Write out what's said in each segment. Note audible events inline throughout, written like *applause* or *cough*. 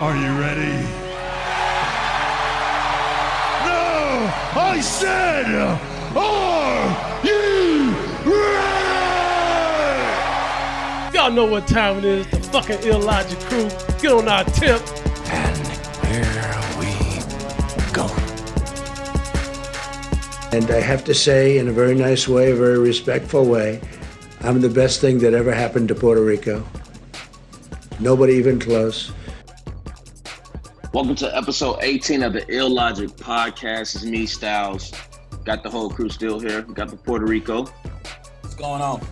Are you ready? No! I said, are you ready? Y'all know what time it is. The fucking illogic crew. Get on our tip. And here we go. And I have to say, in a very nice way, a very respectful way, I'm the best thing that ever happened to Puerto Rico. Nobody even close. Welcome to episode 18 of the Illogic Podcast. It's me, Styles. Got the whole crew still here. We got the Puerto Rico. What's going on?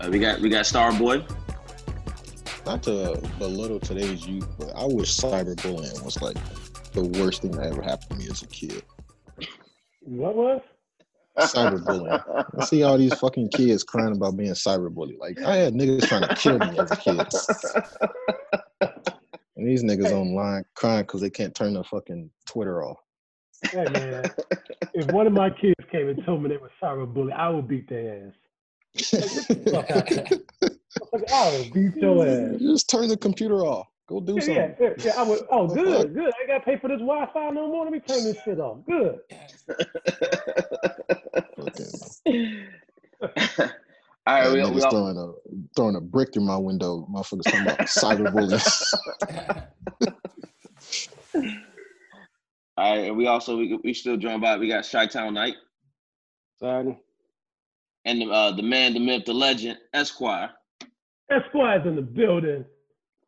Uh, we got we got Starboy. Not to belittle today's youth, but I wish cyberbullying was like the worst thing that ever happened to me as a kid. What was? Cyberbullying. I see all these fucking kids crying about being cyberbullied. Like I had niggas trying to kill me as a kid. And these niggas online crying because they can't turn their fucking Twitter off. Hey man, *laughs* if one of my kids came and told me they were cyberbully, I would beat their ass. Fuck out I would beat your *laughs* ass. Just turn the computer off. Go do Yeah, something. yeah, yeah, yeah, I would. *laughs* Oh, good, good. I ain't gotta pay for this Wi-Fi no more. Let me turn this shit off. Good. Fucking- All right, That we, niggas we all, throwing a throwing a brick through my window. Motherfuckers talking about cyberbullying. all right, and we also we, we still joined by we got Chitown Knight Sorry. and the uh, the man, the myth, the legend, Esquire. Esquire's in the building.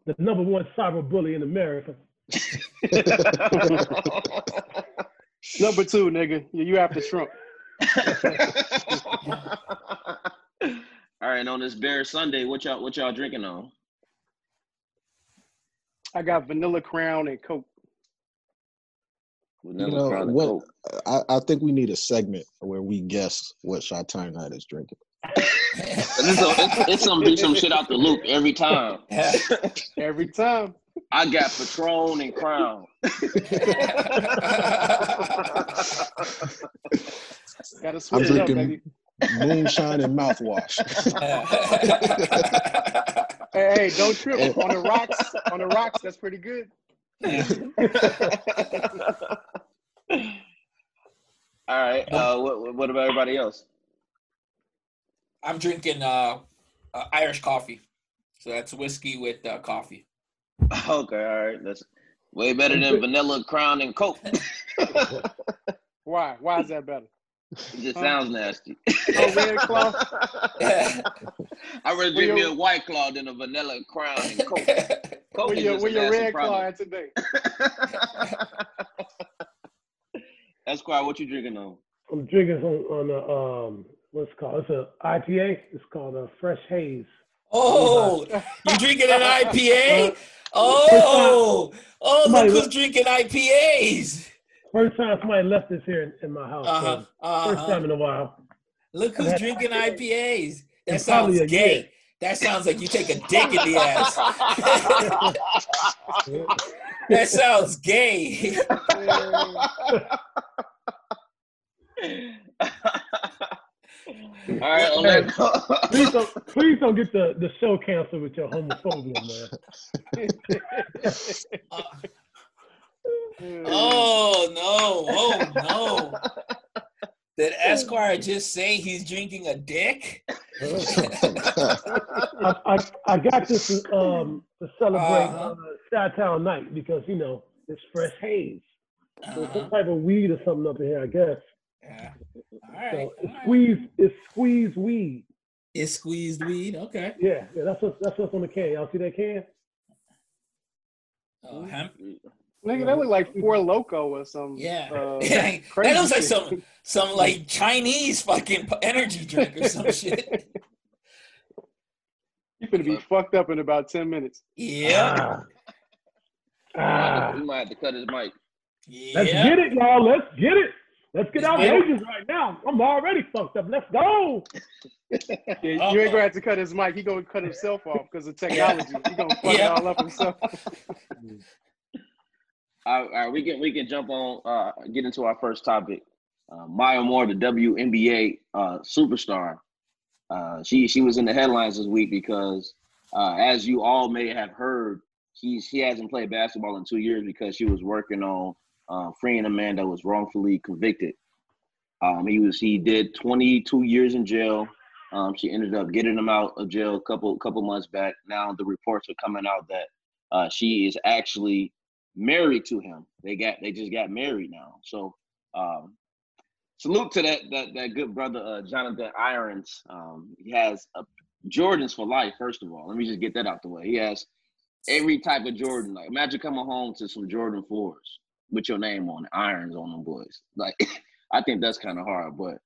The number one cyberbully in America. *laughs* Number two, nigga. You, you after Trump. *laughs* all right, on this Bear Sunday, what y'all what y'all drinking on? I got vanilla crown and coke. Vanilla You know, Crown and what- Coke. I, I think we need a segment where we guess what Chitown Knight is drinking. *laughs* It's, it's, it's some be some shit out the loop every time. *laughs* Every time. I got Patron and Crown. *laughs* Gotta switch I'm it up, baby. Moonshine and mouthwash. *laughs* Hey, hey, don't trip. on the rocks, on the rocks, that's pretty good. *laughs* All right. Uh, what, what about everybody else? I'm drinking uh, uh, Irish coffee. So that's whiskey with uh, coffee. *laughs* Okay, all right. That's way better than vanilla crown and coke. Why? Why is that better? Just sounds nasty. Oh, Red Claw? *laughs* I'd rather drink me your- a white claw than a vanilla crown and coke. *laughs* Coke Where is your, just where a your nasty Red Claw product. at today? Esquire, what you drinking on? I'm drinking on, on a um, what's it called? It's a IPA. It's called a Fresh Haze. oh, you drinking an IPA? *laughs* Oh, oh, Somebody look who's drinking IPAs. First time somebody left this here in, in my house. Uh-huh, so First uh-huh. time in a while. Look who's drinking IPAs. That sounds gay. year. That sounds like you take a dick in the ass. *laughs* that sounds gay. All right, on that Please don't, please don't get the, the show canceled with your homophobia, man. *laughs* Oh no! Oh no! *laughs* Did Esquire just say he's drinking a dick? I, I, I got this to, um, to celebrate Uh-huh. uh, Chitown Knight because, you know, it's fresh haze. So Uh-huh. some type of weed or something up in here, I guess. Yeah. All So right. it's squeeze, it's squeezed weed. It's squeezed weed. Okay. Yeah, yeah, that's what that's what's on the can. Y'all see that can? Oh, hemp. Nigga, that look like Four Loco or some. Yeah. Uh, *laughs* that looks like shit. some some like Chinese fucking *laughs* energy drink or some *laughs* shit. You' gonna be fucked up in about ten minutes. Yeah. Ah, ah. we might have to cut his mic. Let's get it, y'all. Let's get it. Let's get Let's out get it. ages right now. I'm already fucked up. Let's go. Yeah, you Uh-oh. ain't gonna have to cut his mic. He gonna cut himself off because of technology. He gonna fuck Yeah. it all up himself. All right, we can we can jump on uh, get into our first topic. Uh, Maya Moore, the WNBA uh, superstar, uh, she she was in the headlines this week because, uh, as you all may have heard, she's she hasn't played basketball in two years because she was working on uh, freeing a man that was wrongfully convicted. Um, he was he did 22 years in jail. Um, she ended up getting him out of jail a couple couple months back. Now the reports are coming out that uh, she is actually married to him. They got they just got married now. So um, salute to that that that good brother uh, Jonathan Irons. Um, he has a, Jordans for life. First of all, let me just get that out the way. He has every type of Jordan. Like imagine coming home to some Jordan fours with your name on it, irons on them boys. Like *coughs* I think that's kind of hard. But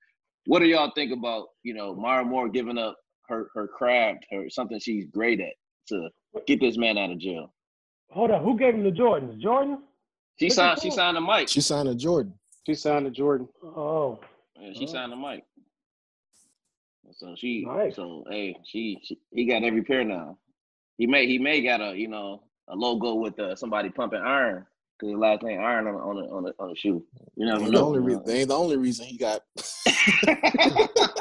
what do y'all think about you know Maya Moore giving up her her craft, her something she's great at to get this man out of jail? Hold on, who gave him the Jordans? Jordan? She Look signed she signed a mic. She signed a Jordan. She signed a Jordan. Oh, Yeah, she Oh. signed a mic. So she Nice. so hey, she, she he got every pair now. He may he may got a you know a logo with uh, somebody pumping iron because his last name iron on the- on the on the, on the shoe. You never Ain't the only you re- know. they ain't the only reason he got. *laughs* *laughs*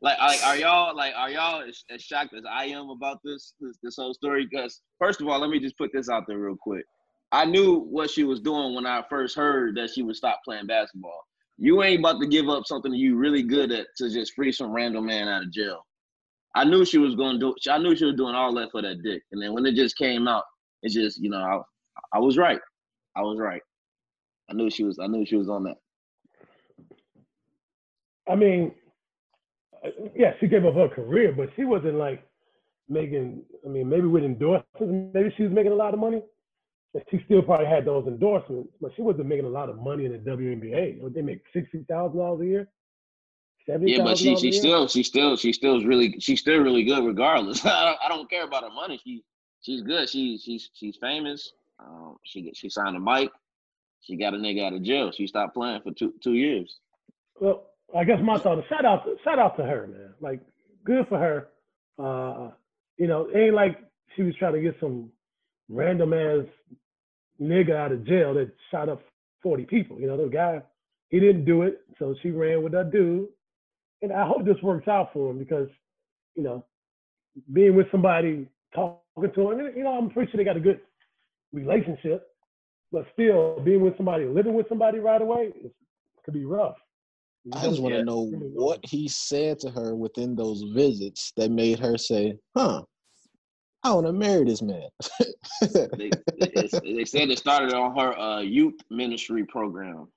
like, like, are y'all like, are y'all as, as shocked as I am about this this, this whole story? Because first of all, let me just put this out there real quick. I knew what she was doing when I first heard that she would stop playing basketball. You ain't about to give up something you really good at to just free some random man out of jail. I knew she was going to do. I knew she was doing all that for that dick. And then when it just came out, it just you know I, I was right. I was right. I knew she was. I knew she was on that. I mean, yeah, she gave up her career, but she wasn't like making. I mean, maybe with endorsements, maybe she was making a lot of money. She still probably had those endorsements, but she wasn't making a lot of money in the WNBA. Would they make sixty thousand dollars a year? Seventy Yeah, but she she still she still she still is really she's still really good regardless. *laughs* I don't I don't care about her money. She she's good. She she's she's famous. Um, she she signed a mic. She got a nigga out of jail. She stopped playing for two two years. Well, I guess my thought is shout out to, shout out to her, man. Like, good for her. Uh, you know, it ain't like she was trying to get some random ass nigga out of jail that shot up 40 people. You know, the guy, he didn't do it, so she ran with that dude. And I hope this works out for him because, you know, being with somebody, talking to him, you know, I'm pretty sure they got a good relationship, but still being with somebody, living with somebody right away, could be rough. You I just want to Yeah. know what he said to her within those visits that made her say, "Huh, I want to marry this man." They it's- *laughs* they said it started on her uh, youth ministry program.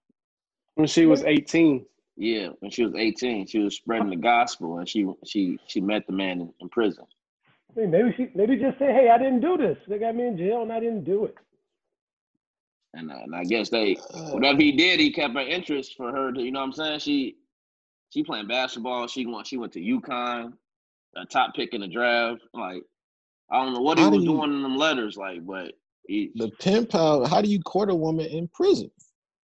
When she was 18. Yeah, when she was 18, she was spreading the gospel, and she she she met the man in, in prison. Hey, maybe she maybe just say, hey, I didn't do this. They got me in jail and I didn't do it. And, uh, and I guess they Uh, whatever he did, he kept her interest for her to, you know what I'm saying? She she playing basketball. She went she went to UConn, a top pick in the draft. Like I don't know what he How do was you- doing in them letters, like, but he, the pen pal. How do you court a woman in prison?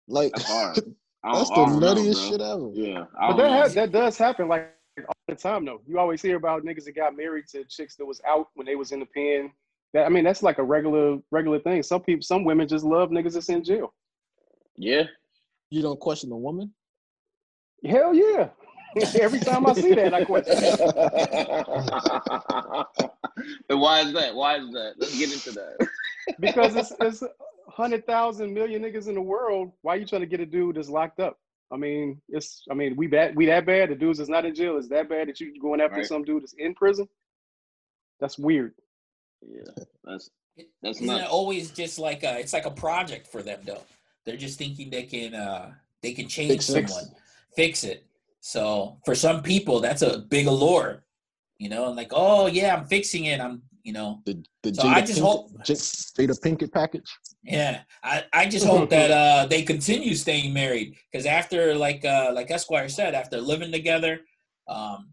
Like that's hard. *laughs* I don't- that's the don't know, nuttiest shit ever. Yeah, But that know. has, that does happen like all the time though. You always hear about niggas that got married to chicks that was out when they was in the pen. That I mean, that's like a regular regular thing. Some people, some women just love niggas that's in jail. yeah. You don't question the woman. Hell yeah. *laughs* Every time I see that, I question. it. *laughs* and why is that? Why is that? Let's get into that. *laughs* because it's it's hundred thousand million niggas in the world. Why are you trying to get a dude that's locked up? I mean, it's I mean, we bad we that bad. The dudes that's not in jail is that bad that you going after Right. some dude that's in prison. That's weird. Yeah, *laughs* that's that's Isn't not. it always just like a, it's like a project for them though? They're just thinking they can uh they can change Fix it. someone, fix it. So for some people, that's a big allure, you know, and like, oh yeah, I'm fixing it. I'm, you know, The the So Jada I just Pinkett, hope- J- Jada Pinkett package. yeah. I, I just hope *laughs* that uh they continue staying married because after like uh like Esquire said, after living together, um,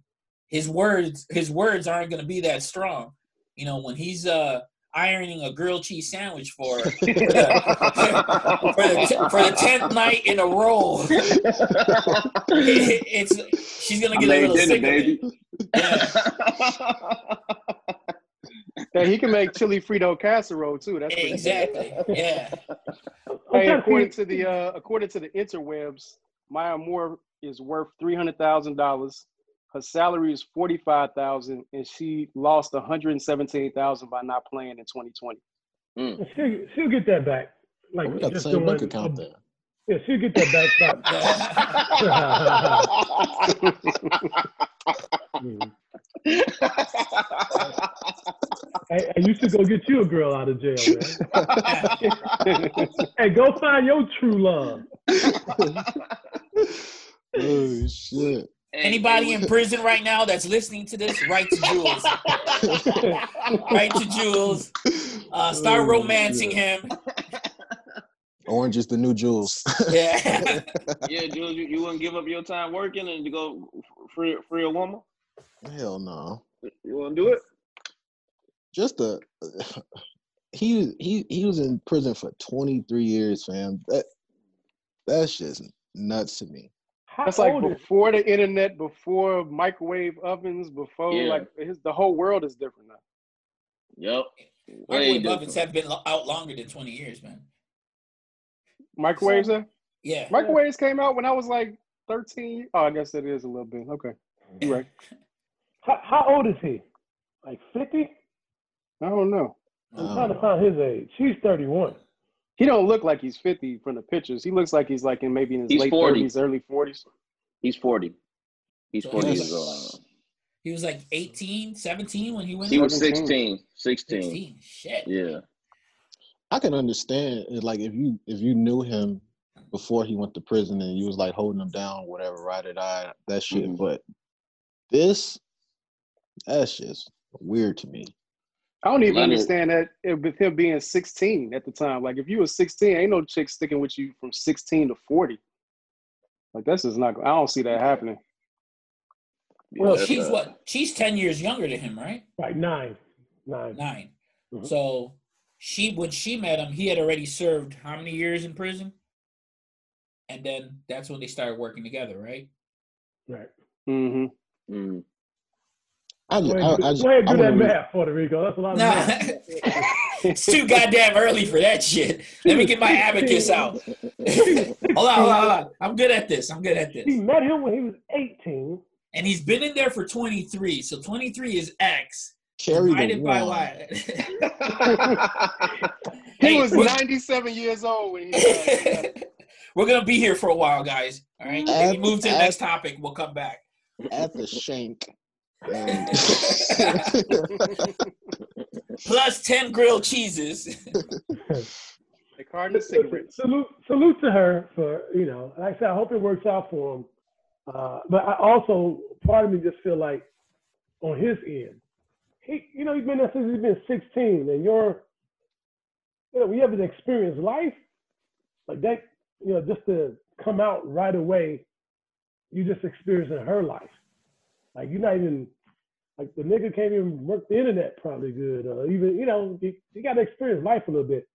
his words his words aren't gonna be that strong. You know, when he's uh ironing a grilled cheese sandwich for for *laughs* the, *laughs* for the, for the tenth night in a row. *laughs* it's she's gonna get a little dinner, sick baby. of it. Yeah, Hey, he can make chili Frito casserole too. That's pretty good. exactly. Yeah, Hey, according to the uh, according to the interwebs, Maya Moore is worth three hundred thousand dollars. Her salary is forty five thousand, and she lost one hundred and seventeen thousand by not playing in twenty twenty. Mm. She'll, she'll get that back. Like we got the same doing bank account a- there. Yeah, she'll get that back. Stop. Mm. Hey, hey, you should go get you a girl out of jail, man. *laughs* hey, go find your true love. *laughs* oh shit! Anybody in prison right now that's listening to this, write to Jules. Write to Jules. Uh, start Oh, romancing shit. him. *laughs* Orange is the new jewels. *laughs* Yeah. *laughs* Yeah, Jules, you, you wouldn't give up your time working and to go free free a woman? Hell no. You wanna do it? Just a *sighs* he he he was in prison for 23 years, fam. That that's just nuts to me. How That's like before the internet, before microwave ovens, before Yeah. like his, the whole world is different now. Yep. Way Microwave different. ovens have been out longer than 20 years, man. Microwaves, there? Yeah. Microwaves came out when I was like thirteen. Oh, I guess it is a little bit. Okay, you right. *laughs* how, how old is he? Like 50? I don't know. I'm trying to find his age. He's 31. He don't look like he's fifty from the pictures. He looks like he's like in maybe in his He's late 40. thirties, early forties. He's 40. He's So 40 he's- years old. He was like 18, 17 when he went He was 16. 16. 16. Shit. Yeah. I can understand it, like if you if you knew him before he went to prison and you was like holding him down, whatever, right or die, that shit. Mhm. But this, that's just weird to me. I don't even Leonard- understand that it, with him being sixteen at the time. Like if you were sixteen, ain't no chick sticking with you from sixteen to forty. Like that's just not. I don't see that happening. Well, Yeah, she's uh, what? She's 10 years younger than him, right? Right, nine. Nine. 9 Mhm. So she when she met him, he had already served how many years in prison? And then that's when they started working together, right? Right. Mm-hmm. Mm. I, Go just, ahead, I, I do, go ahead I do that wanna read- math, Puerto Rico. That's a lot of Nah, math. *laughs* it's too goddamn early for that shit. Let me get my *laughs* abacus out. *laughs* hold on, hold on, hold on. I'm good at this. I'm good at this. He met him when he was 18. And he's been in there for 23. So 23 is X. carry the divided by. Y. He Hey, was ninety-seven years old when he. died. We're gonna be here for a while, guys. All right. If we Add- move to the add- next topic, we'll come back. at the shank. And *laughs* Plus 10 grilled cheeses. *laughs* the Cardinal cigarettes. Salute, salute to her for you know. Like I said, I hope it works out for him. Uh, but I also, part of me just feel like, on his end, he, you know, he's been there since he's been 16, and you're, you know, we have an experienced life like that, you know, just to come out right away, you just experiencing her life. Like you're not even like the nigga can't even work the internet probably good, or even you know, you, you got to experience life a little bit.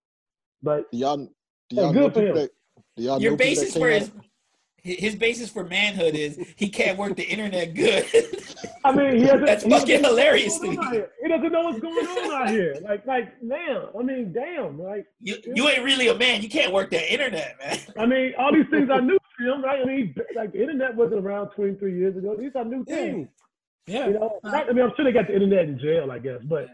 But do y'all, do y'all good for him. that, do y'all Your know people that basis came for out- his his basis for manhood is he can't work the internet good. I mean, he hasn't, That's he fucking doesn't hilarious to me. He doesn't know what's going on out here. Like, like, damn. I mean, damn. Like, You you ain't really a man. You can't work the internet, man. I mean, all these things I knew him, right? I mean, like the internet wasn't around 23 years ago. These are new Yeah. things. Yeah. You know, not, I mean, I'm sure they got the internet in jail, I guess, but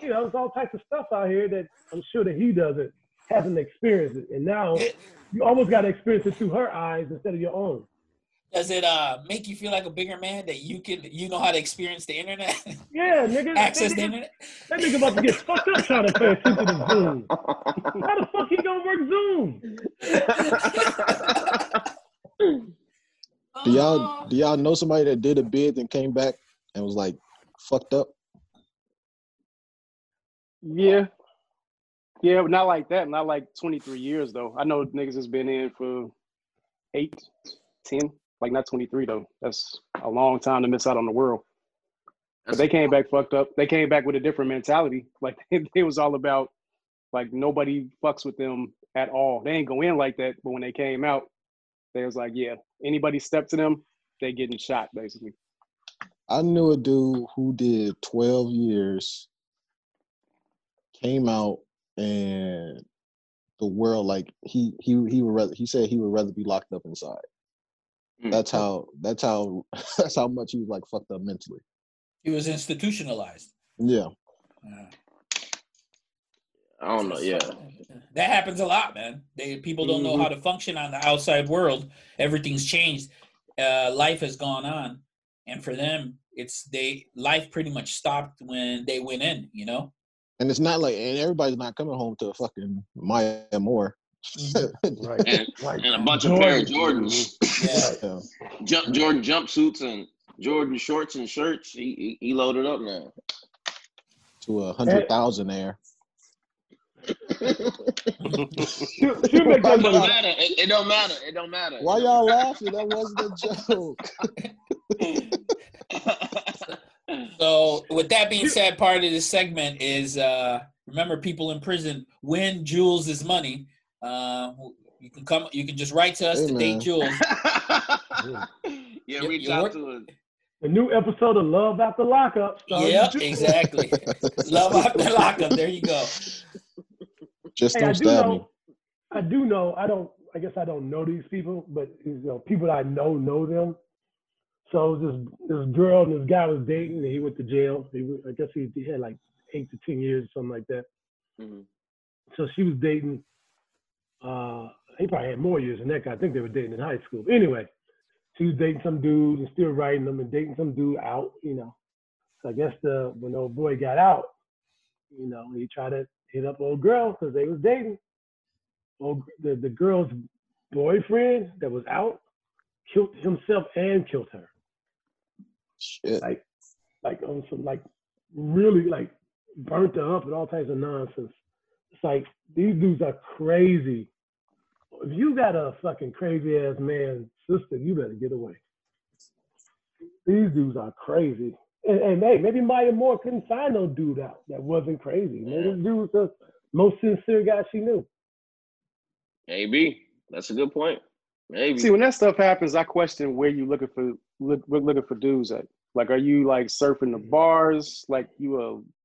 you know, there's all types of stuff out here that I'm sure that he doesn't hasn't experienced it, and now It- you almost got to experience it through her eyes instead of your own. Does it uh make you feel like a bigger man that you can you know how to experience the internet, *laughs* Yeah, nigga. access the internet? that nigga about to get fucked up trying to pay attention to Zoom. How the fuck he gonna work Zoom? *laughs* Do y'all do y'all know somebody that did a bid and came back and was like fucked up? Yeah. Yeah, but not like that. Not like 23 years though. I know niggas has been in for eight, 10, like not 23 though. That's a long time to miss out on the world. But they came back fucked up. They came back with a different mentality. *laughs* Like it was all about like nobody fucks with them at all. They ain't go in like that. But when they came out, they was like, yeah, anybody step to them, they getting shot basically. I knew a dude who did 12 years, came out, and the world like he he he would rather he said he would rather be locked up inside. Mm. That's how. That's how. *laughs* That's how much he was like fucked up mentally. He was institutionalized. Yeah. Yeah. I don't know. Yeah. That happens a lot, man. They people don't know Mhm. how to function on the outside world. Everything's changed. Uh, life has gone on, and for them, it's they life pretty much stopped when they went in. You know. And it's not like, and everybody's not coming home to a fucking Maya Moore. *laughs* Right. And, right. and a bunch of pair of Jordans, Yeah. Yeah. jump Jordan jumpsuits and Jordan shorts and shirts. He, he he loaded up now. To a hundred thousand there. She'll, she'll make It that don't money. matter. It, it don't matter. It don't matter. Why y'all laughing? That wasn't a joke. *laughs* So, with that being said, part of this segment is uh, remember people in prison win Jules' money. Uh, you can come. You can just write to us Hey, *laughs* to man. date Jules. yeah, You- reach you out to us. The new episode of Love After Lockup. starring Yep, exactly. *laughs* Love after lockup. There you go. Just Hey, I don't do stab me. know. I do know. I don't. I guess I don't know these people, but you know, people that I know know them. So this this girl and this guy was dating, and he went to jail. He, I guess he, he had like eight to ten years, something like that. Mhm. So she was dating. Uh, he probably had more years than that guy. I think they were dating in high school. Anyway, she was dating some dude and still writing them and dating some dude out. You know. So I guess the when the old boy got out, you know, he tried to hit up old girl because they was dating. Old the, the girl's boyfriend that was out killed himself and killed her. Shit. Like like on some like really like burnt her up and all types of nonsense. It's like these dudes are crazy. If you got a fucking crazy ass man sister, you better get away. These dudes are crazy. And, and hey, maybe Maya Moore couldn't find no dude out that wasn't crazy. Maybe this dude was the most sincere guy she knew. Maybe that's a good point. Maybe. See, when that stuff happens, I question where you looking for look, look- looking for dudes at. Like, are you like surfing the mm. bars? Like, you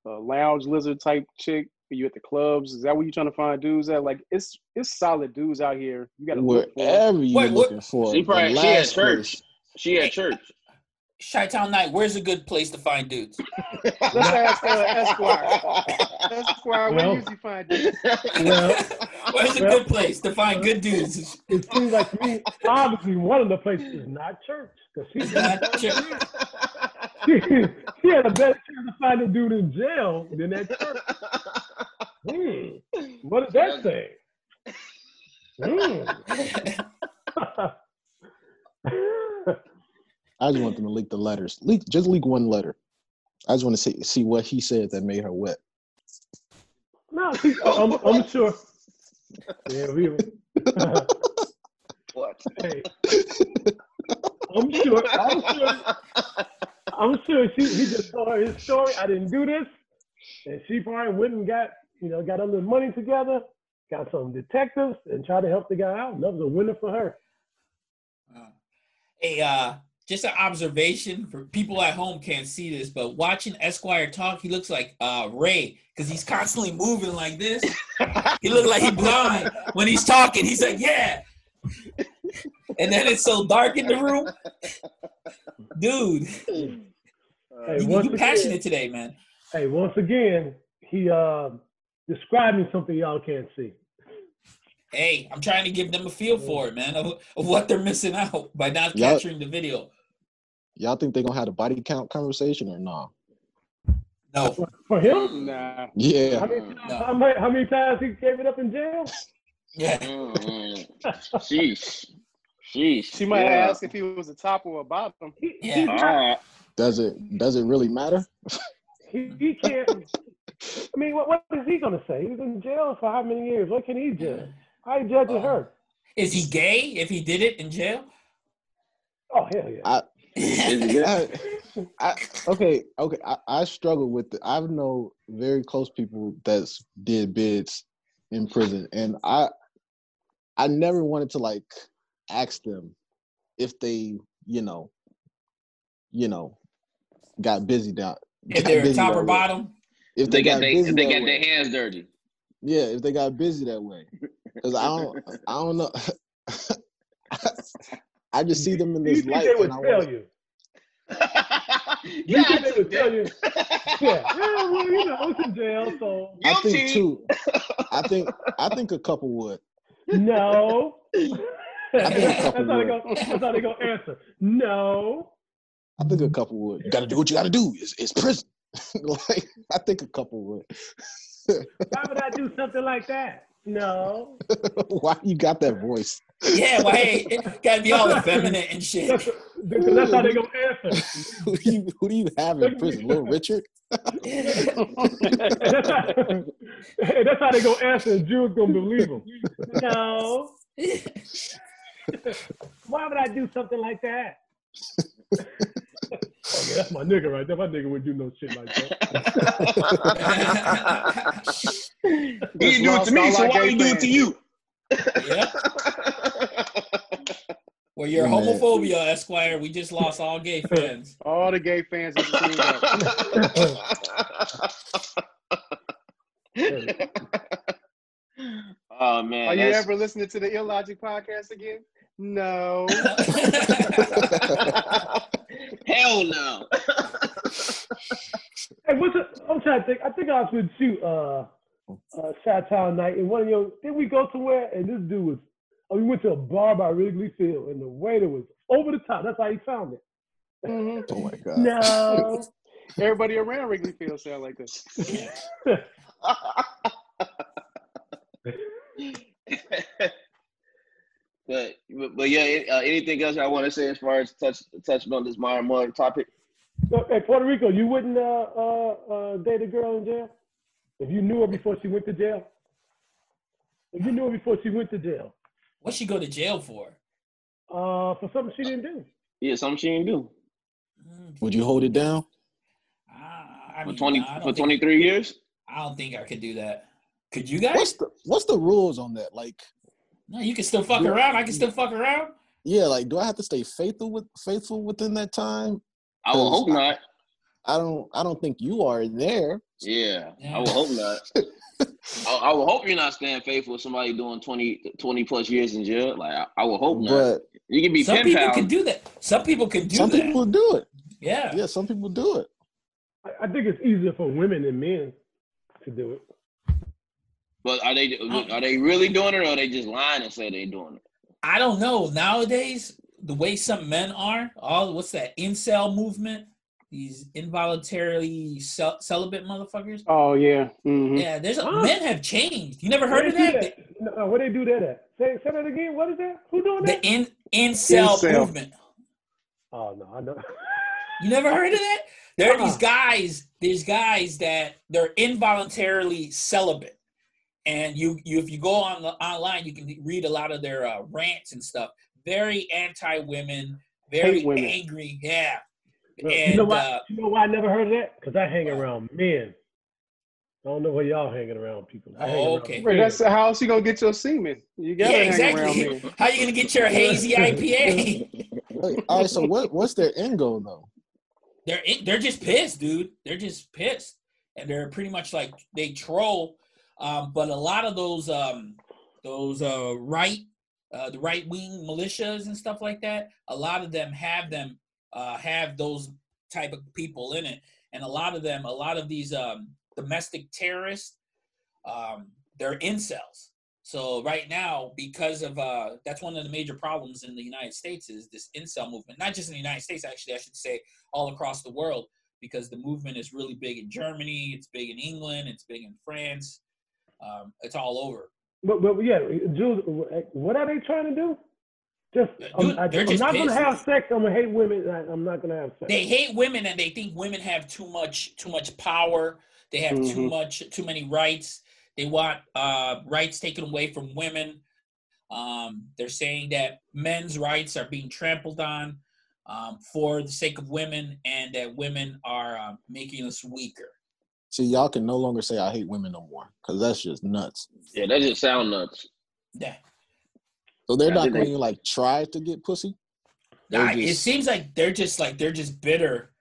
a, a lounge lizard type chick? Are you at the clubs? Is that where you trying to find dudes at? Like, it's it's solid dudes out here. You got to look for. 'em. Wherever you Wait, what- looking for. she probably she at church. place- She at church. Chitown Knight. Where's a good place to find dudes? Let's ask uh, Esquire. Esquire, where Well- you usually find dudes? Well, Where's a good place to find good dudes? it seems like to me, obviously one of the places is not church. Because she, Not *laughs* church. she, she had a better chance to find a dude in jail than at church. Hmm. What does that say? Hmm. *laughs* *laughs* I just want them to leak the letters. Leak just leak one letter. I just want to see see what he said that made her wet. no, she, *laughs* I'm, I'm sure. Yeah, we. *laughs* what? hey, I'm sure. I'm sure. I'm sure she, he just told her his story. I didn't do this, and she probably went and got you know got a little money together, got some detectives, and tried to help the guy out. And that was a winner for her. Hey, uh, just an observation for people at home can't see this, but watching Esquire talk, he looks like uh, Ray because he's constantly moving like this. He looks like he's blind when he's talking. He's like, "Yeah," and then it's so dark in the room, dude. Hey, You, you again- passionate today, man. Hey, once again, he uh, describing something y'all can't see. Hey, I'm trying to give them a feel for it, man, of, of what they're missing out by not Yeah. capturing the video. Y'all think they're gonna have a body count conversation or no? No, For, for him, Nah. how Yeah. many, No. how, many, how many times he gave it up in jail? yeah. Mm, Sheesh. Sheesh. She might Yeah. ask if he was a top or a bottom. He, Yeah. he's not- Ah, Does it does it really matter? he, he can't. I mean, what, what is he gonna say? He was in jail for how many years? What can he judge? How he judging uh, her? Is he gay if he did it in jail? Oh hell yeah! *laughs* is? I, I, *laughs* okay, okay. I, I struggle with it. I know very close people that's did bids in prison, and I I never wanted to like ask them if they, you know, you know, got busy down. if they're busy top that or way. bottom? If They they, got got they, busy they got way. their hands dirty. Yeah, if they got busy that way. Because I don't I don't know. *laughs* I just see them in Do you this think light, they would and I tell want. you? yeah, think I they took would tell you? Yeah, yeah, well, you know, I was in jail, so I think Guilty. two. I think I think a couple would. no. *laughs* I think a that's couple how they would. go. That's how they go answer. No. I think a couple would. You got to do what you got to do. It's, it's prison. *laughs* like I think a couple would. Why would I do something like that? No. *laughs* Why you got that voice? Yeah, well, hey, it gotta be all effeminate and shit. That's, *laughs* because that's how they go answer. *laughs* who, do you, who do you have in prison? Little Richard? And that's how, and that's how they go answer, and Jules gonna believe them. No. Why would I do something like that? Oh, yeah, that's my nigga right there. My nigga would do no shit like that. *laughs* He didn't do it to me, all so our why gay he do it to you? yeah. *laughs* Well, your Man. homophobia, Esquire. We just lost all gay fans. *laughs* All the gay fans just cleaned oh man, Are you ever listening to the Illogic podcast again? No. *laughs* Hell no. *laughs* Hey, what's it? I'm trying to think. I think I was with you, uh, uh, Chitown Knight, and one of your. Did we go somewhere? And this dude was. Oh, we went to a bar by Wrigley Field, and the waiter was over the top. That's how he found it. Mhm. Oh my god. No. *laughs* Everybody around Wrigley Field sound like this. But, but but yeah, uh, anything else I want to say as far as touch touching on this Maya Moore topic? So, hey, Puerto Rico, you wouldn't uh, uh, uh, date a girl in jail if you knew her before she went to jail. If you knew her before she went to jail, What she go to jail for? uh, for something she didn't do. Yeah, something she didn't do Mm, Would you hold it down? I, I for twenty nah, for twenty three years. I don't think I could do that. Could you guys? What's the what's the rules on that? Like, No, you can still fuck Yeah. around. I can still fuck around. yeah, like do I have to stay faithful with faithful within that time? I will Cause hope not. I don't I don't think you are there. Yeah, Yeah. I will hope not. *laughs* I, I will hope you're not staying faithful with somebody doing 20, 20 plus years in jail. Like I, I will hope not. But you can be Some pen people pals. can do that. Some people can do some that. people do it. yeah. Yeah, some people do it. I, I think it's easier for women than men to do it. But are they are they really doing it, or are they just lying and say they're doing it? I don't know. Nowadays, the way some men are, all what's that incel movement? These involuntarily cel- celibate motherfuckers. Oh yeah. hmm Yeah, there's a, Huh? men have changed. You never heard of they do that? No, no, where they do that at? Say, say that again. What is that? Who doing that? The in incel, Incel. movement. Oh no, I know. *laughs* You never heard of that? There are these guys, these guys that they're involuntarily celibate. And you, you if you go on the online, you can read a lot of their uh, rants and stuff. Very anti-women, very women. angry. Yeah. you And know why? uh, you know why I never heard of that? Because I hang around men. I don't know where y'all hanging around people. I hang Oh, around okay. men. That's how else you gonna get your semen. You gotta yeah, hang around exactly. me. *laughs* How you gonna get your hazy IPA? Like, all right, so what what's their end goal though? they're they're just pissed, dude. They're just pissed, and they're pretty much like they troll. Um, but a lot of those um, those uh, right uh, the right wing militias and stuff like that, a lot of them have them uh, have those type of people in it, and a lot of them, a lot of these um, domestic terrorists, um, they're incels. So right now, because of uh, that's one of the major problems in the United States is this incel movement. Not just in the United States, actually, I should say all across the world, because the movement is really big in Germany, it's big in England, it's big in France, um, it's all over. But, but yeah, Jules, what are they trying to do? Just, Dude, I'm, I, am not gonna have sex. I'm gonna hate women. I, I'm not gonna have sex. They hate women and they think women have too much too much power. They have too Mhm. much too many rights. They want uh, rights taken away from women. Um, they're saying that men's rights are being trampled on um, for the sake of women, and that women are um, making us weaker. See, y'all can no longer say I hate women no more because that's just nuts. Yeah, that just sound nuts. Yeah. So they're Yeah, not going to like try to get pussy. They're Nah, it seems like they're just like they're just bitter,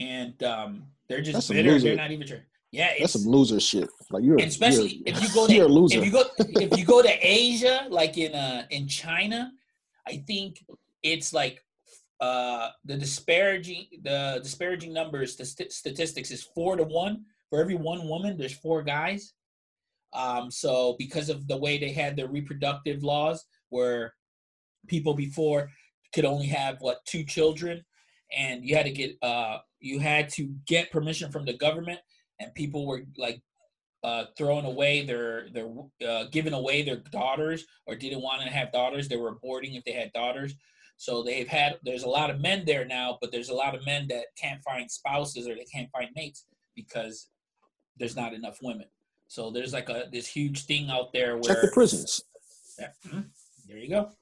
and um, they're just That's bitter. They're not even sure. Yeah, That's it's, some loser shit. Like you're, and especially you're, if you go *laughs* you're a to loser. if you go if you go to Asia, like in uh in China, I think it's like uh the disparaging the disparaging numbers the st- statistics is four to one for every one woman there's four guys um so because of the way they had their reproductive laws where people before could only have what two children and you had to get uh you had to get permission from the government and people were like uh, throwing away their their uh, giving away their daughters or didn't want to have daughters. They were aborting if they had daughters. So they've had there's a lot of men there now, but there's a lot of men that can't find spouses or they can't find mates because there's not enough women. So there's like a this huge thing out there where Check the prisons. Yeah, mhm. There you go.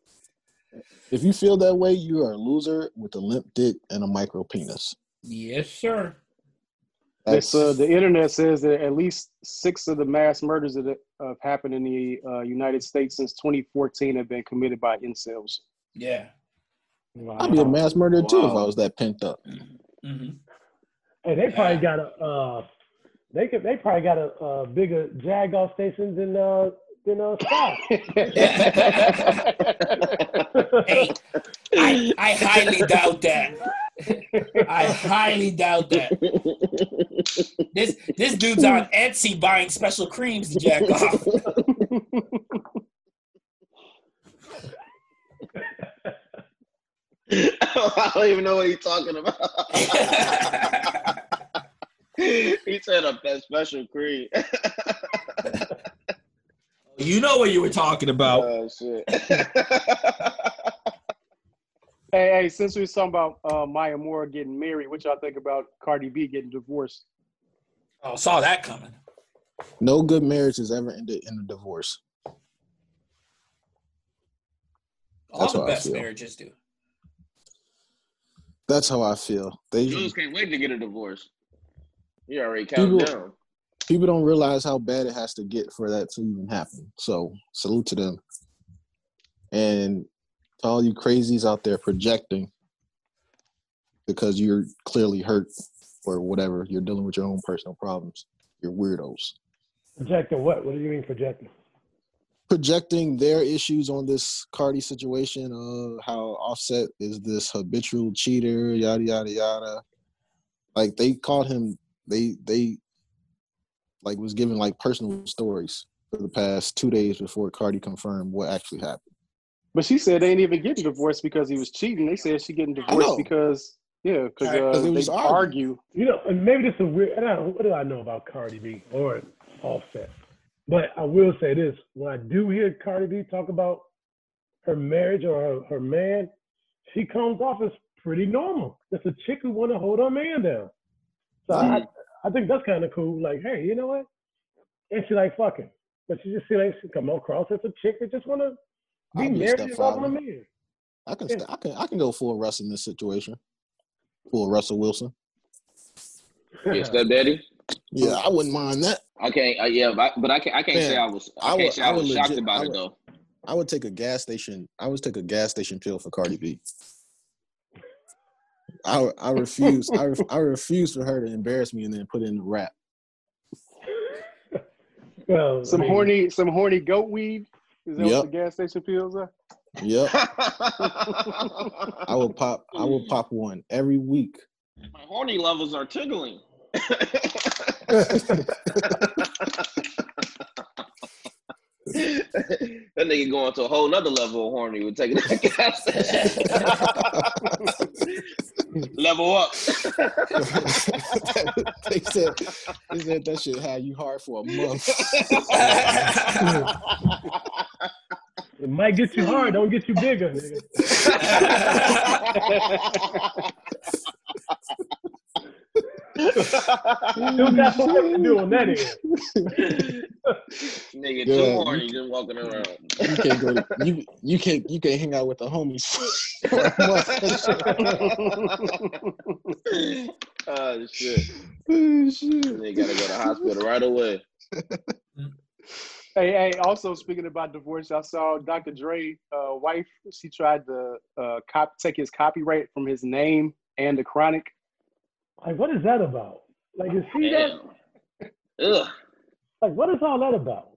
If you feel that way, you are a loser with a limp dick and a micro penis. Yes, sir. This, uh, the internet says that at least six of the mass murders that have happened in the uh, United States since 2014 have been committed by incels. Yeah. I'd be a mass murderer too if I was that pent up. hmm Hey, they probably got a uh, they could they probably got a, uh bigger jag off station than uh than uh Scott. Hey, I, I highly doubt that. I highly doubt that. This this dude's on Etsy buying special creams to jack off. *laughs* I don't even know what he's talking about. *laughs* he said a a special creed. *laughs* you know what you were talking about. oh shit. Hey, hey, since we was talking about uh, Maya Moore getting married, what y'all think about Cardi B getting divorced? Oh, saw that coming. No good marriage has ever ended in a divorce. All That's the best marriages do. That's how I feel. They Jules can't wait to get a divorce. He already counted People- down. people don't realize how bad it has to get for that to even happen. So salute to them. And to all you crazies out there projecting because you're clearly hurt or whatever, you're dealing with your own personal problems. You're weirdos. projecting what? What do you mean projecting? Projecting their issues on this Cardi situation, uh, how Offset is this habitual cheater, yada yada yada. Like they called him, they they like was giving like personal stories for the past two days before Cardi confirmed what actually happened. But she said they ain't even getting divorced because he was cheating. They said she getting divorced because yeah, because Right, uh, 'cause they they was argue. You know, and maybe this is weird. And I don't, what do I know about Cardi B or Offset? But I will say this: when I do hear Cardi B talk about her marriage or her, her man, she comes off as pretty normal. Just a chick who want to hold her man down. So I, I think that's kind of cool. Like, hey, you know what? And she like fucking, but she just see like she come across as a chick that just want to be I'll be a married and love stepfather. a man. I can Yeah. st- I can I can go full Russ in this situation. Full Russell Wilson. Your stepdaddy? Yeah, I wouldn't mind that. I can't. Uh, yeah, but, but I can't. I can't Man, say I was. I, I can't would- say I I would was shocked legit- about I it though. I would take a gas station. I would take a gas station pill for Cardi B. I I refuse. I, ref, I refuse for her to embarrass me and then put in the rap. *laughs* well, Some I mean, horny, some horny goat weed. Is that Yep. what the gas station pills are? Yep, *laughs* I will pop. I will pop one every week. My horny levels are tickling. *laughs* that nigga going to a whole nother level of horny with taking that *laughs* gas station. *laughs* Level up. they said they said that shit had you hard for a month. it might get you hard, don't get you bigger. Nigga. Still got some work to do on that end. nigga Yeah, too you- horny just walking around. You can't go. To, you you can't you can't hang out with the homies *laughs* for oh shit. Oh, shit. Nigga gotta go to hospital right away. Hey, hey. Also, speaking about divorce, I saw Dr. Dre' uh, wife. She tried to uh, cop take his copyright from his name and the Chronic. Like, what is that about? Like, you see that? Ugh. Like, what is all that about?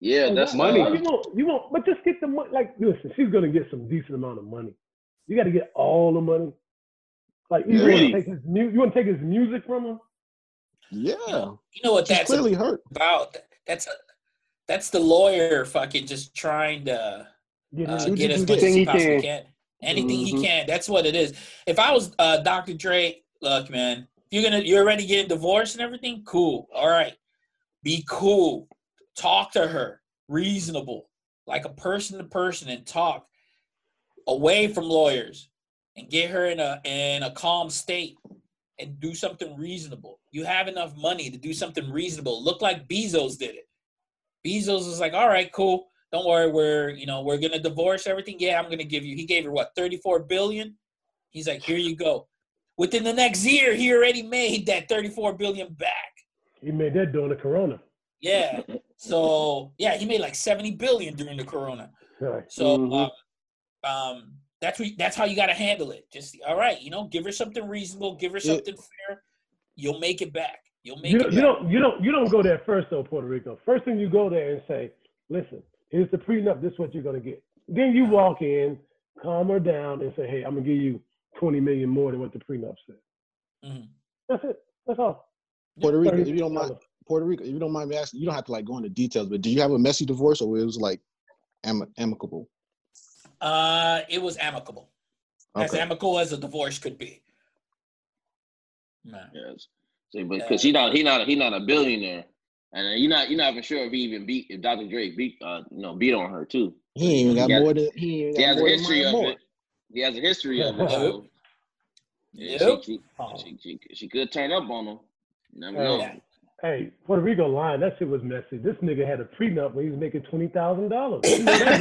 Yeah, Like, that's why- money. why You won't, you won't, but just get the money. Like, listen, she's gonna get some decent amount of money. You got to get all the money. Like you Really? want to take his mu- you want to take his music from him? Yeah, You know what she's that's clearly hurt. about? That's a, that's the lawyer fucking just trying to Get uh, his, See what get as can much as he possibly can. can. Anything Mhm. he can. That's what it is. If I was uh, Dr. Dre, look, man, you're gonna you're already getting divorced and everything, cool. All right. Be cool. Talk to her. Reasonable. Like a person to person and talk away from lawyers and get her in a in a calm state and do something reasonable. You have enough money to do something reasonable. Look like Bezos did it. Bezos was like, all right, cool. Don't worry, we're you know we're gonna divorce everything. Yeah, I'm gonna give you. He gave her what 34 billion. He's like, here you go. Within the next year, he already made that 34 billion back. he made that during the corona. Yeah. *laughs* So yeah, he made like 70 billion during the corona. Right. So Mhm. um, um, that's what, that's how you got to handle it. Just all right, you know, give her something reasonable, give her Yeah. something fair. You'll make it back. You'll make You it don't, back. you don't you don't you don't go there first though, Puerto Rico. First thing you go there and say, listen, here's the prenup, this is what you're gonna get. Then you walk in, calm her down, and say, hey, I'm gonna give you 20 million more than what the prenup said. Mhm. That's it. That's all. Puerto Rico, if you don't mind, Puerto Rico, if you don't mind me asking, you don't have to like go into details, but do you have a messy divorce or it was like am- amicable? Uh, it was amicable, as amicable as a divorce could be. Man. Yes. See, but because he not he not he not a billionaire, and uh, you're not you're not even sure if he even beat if Dr. Dre beat uh you know beat on her too. He ain't even got He has- more than he ain't He got has a more than history of more. it. He has a history of *laughs* it. So, uh, yeah, Yep. she, Oh. she, she, she, she could turn up on him. You never Yeah. know. Yeah. Hey, Puerto Rico line, that shit was messy. This nigga had a prenup when he was making twenty thousand dollars. You know that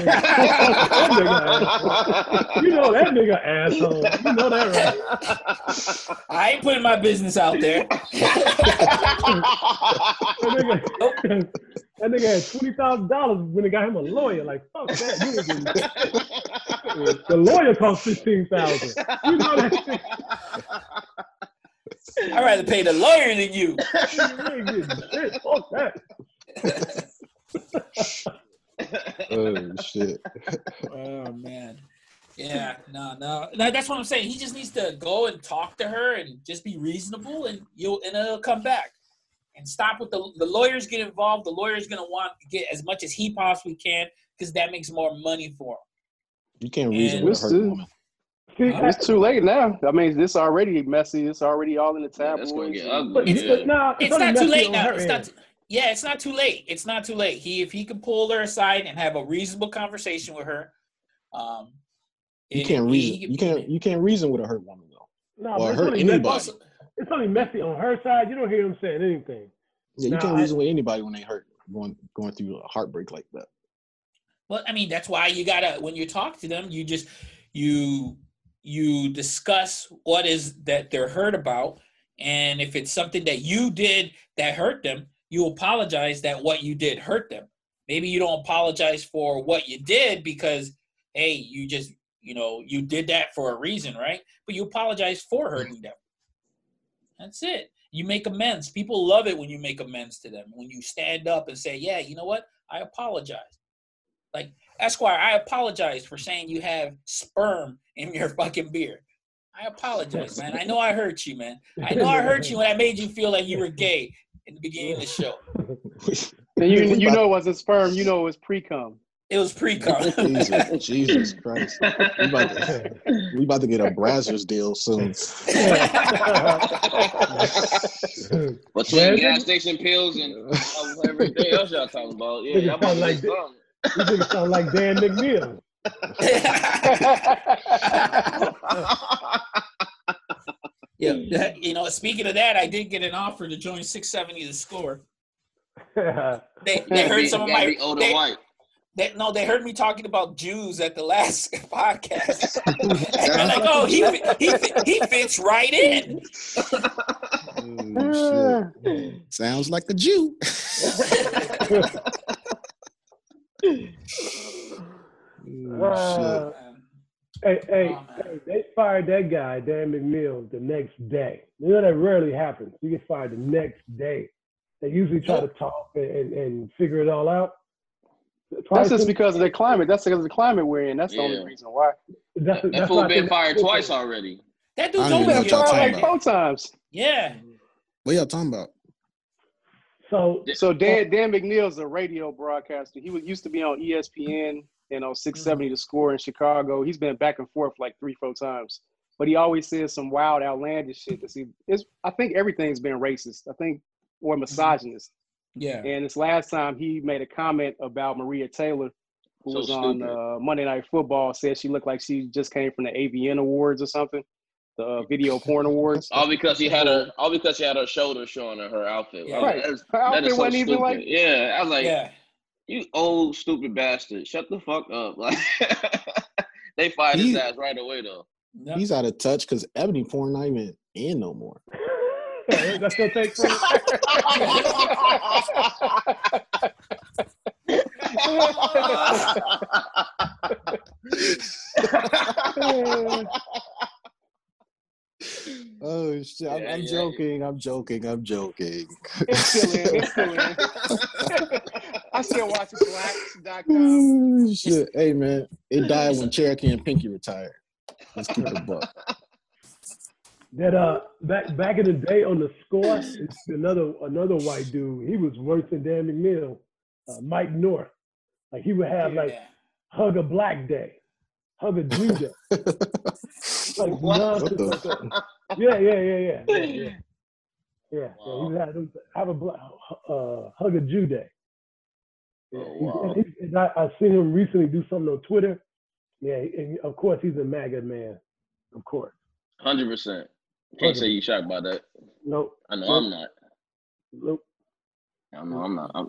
nigga *laughs* asshole. You know that right? I ain't putting my business out there. *laughs* That nigga, that nigga had twenty thousand dollars when they got him a lawyer. Like fuck that. You ain't getting- *laughs* the lawyer cost fifteen thousand. You know that shit. I'd rather pay the lawyer than you. *laughs* You shit. Fuck that. Oh shit. Oh man. Yeah, no, no, no. That's what I'm saying. He just needs to go and talk to her and just be reasonable, and you'll and it'll come back. And stop with the the lawyers get involved. The lawyer's gonna want to get as much as he possibly can because that makes more money for him. You can't reason And- with a hurt Listen. woman. See, Huh? It's too late now. I mean, this already messy. It's already all in the Yeah, tabloids. that's gonna get ugly. but, It's- but nah, It's only not too late now. It's not. Too, yeah, it's not too late. It's not too late. He if he can pull her aside and have a reasonable conversation with her, um, You it- can't he- reason. he- You can't. You can't reason with a hurt woman though. Nah, Or hurt only, anybody. Also, it's only messy on her side. You don't hear him saying anything. Yeah, you Nah, can't I- reason with anybody when they hurt, going going through a heartbreak like that. Well, I mean, that's why you gotta when you talk to them, you just you you discuss what is that they're hurt about, and if it's something that you did that hurt them, you apologize that what you did hurt them. Maybe you don't apologize for what you did because hey, you just you know you did that for a reason, right? But you apologize for hurting them. That's it. You make amends. People love it when you make amends to them. When you stand up and say, "Yeah, you know what? I apologize." Like Esquire, I apologize for saying you have sperm in your fucking beer. I apologize, man. I know I hurt you, man. I know I hurt you when I made you feel like you were gay in the beginning of the show. *laughs* You, you *laughs* know it wasn't sperm. You know it was pre cum. It was pre-com. *laughs* Jesus, Jesus *laughs* Christ. We about, to, we about to get a Brazzers deal soon. Between Yeah, gas station pills and uh, everything else y'all talking about, yeah, y'all about sound to like get. You nigga sound like Dan McNeil. *laughs* yeah, you know, speaking of that, I did get an offer to join 670 The Score. yeah, They, they heard some of my be old they, and white. They, no, they heard me talking about Jews at the last *laughs* podcast. *laughs* and they're like, "Oh, he he he fits right in." Oh. Sounds like a Jew. Oh, *laughs* Uh, hey, hey, Oh, hey, they fired that guy, Dan McNeil, the next day. You know that rarely happens. You get fired the next day. They usually try to talk and, and, and figure it all out. That's just because of the climate. That's because of the climate we're in. That's the only reason why. That's, That that's fool been fired that's twice different. already. That dude's don't even know always what y'all getting talking Like fired. four times. Yeah. What y'all talking about? So So Dan Dan McNeil's a radio broadcaster. He was used to be on ESPN and on 670 The Score in Chicago. He's been back and forth like three, four times. But he always says some wild, outlandish shit. That's he, it's, I think everything's been racist. I think or mm-hmm. misogynist. Yeah. And this last time he made a comment about Maria Taylor, who So was on uh, Monday Night Football, said she looked like she just came from the AVN Awards or something, the uh, Video *laughs* Porn Awards. All because she had her, all because she had her shoulder showing her, her outfit. Yeah. I was like, Right. Her that outfit is so wasn't even like yeah, I was like, yeah. you old stupid bastard, shut the fuck up. *laughs* Like, they fired his ass right away though. He's out of touch because Ebony porn not even in no more. That's gonna take from Oh shit! I'm, Yeah, I'm yeah. joking. I'm joking. I'm joking. It's still in. It's still in. I still watch Blacks.com. Shit. Hey man, it died when Cherokee and Pinky retired. Let's keep it a buck. That uh back back in the day on the score, it's another another white dude. He was worse than Dan McNeil, uh, Mike North. Like he would have like hug a black day, hug a Jew day, *laughs* like What? nonsense What the? *laughs* Yeah, yeah, yeah, yeah, yeah, yeah. Yeah, yeah. Wow. he would have, have a black, uh, hug a Jew day. Yeah, Oh, wow. and he's- and I, I seen him recently do something on Twitter. Yeah, and of course he's a MAGA man. Of course. Hundred percent. Can't say you shocked by that. Nope. I know Nope. I'm not. Nope. I know I'm not. I'm,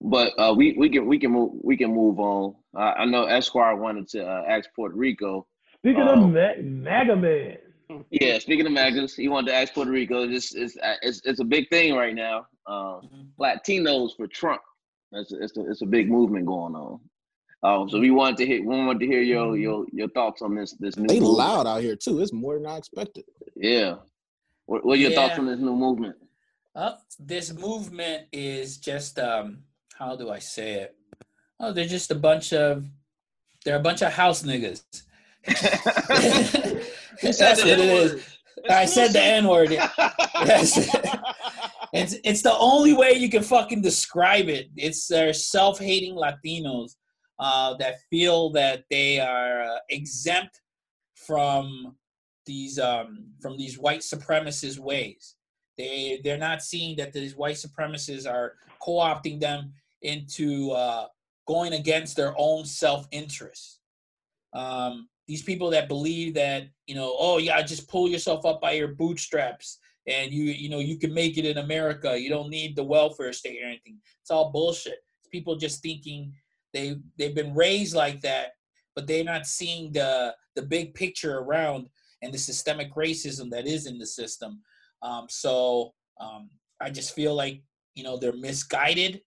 but uh, we we can we can move we can move on. Uh, I know Esquire wanted to uh, ask Puerto Rico. Speaking Oh. of Ma- MAGA man, Yeah, speaking of Magnus, he wanted to ask Puerto Rico. It's it's it's, it's a big thing right now. Um, Mhm. Latinos for Trump. It's a, it's a, it's a big movement going on. Um, so we wanted to hear we wanted to hear your your your thoughts on this this new. They movement. loud out here too. It's more than I expected. Yeah. What, what are your thoughts on this new movement? Uh, this movement is just um how do I say it? Oh, they're just a bunch of they're a bunch of house niggas. *laughs* That's said what it is. I said the N word. *laughs* Yes. It's it's the only way you can fucking describe it. It's their self-hating Latinos uh, that feel that they are uh, exempt from these um, from these white supremacist ways. They they're not seeing that these white supremacists are co-opting them into uh, going against their own self-interest. Um, these people that believe that you know, oh yeah, just pull yourself up by your bootstraps and you you know you can make it in America. You don't need the welfare state or anything. It's all bullshit. It's people just thinking they they've been raised like that, but they're not seeing the the big picture around and the systemic racism that is in the system. Um, so um, I just feel like you know they're misguided,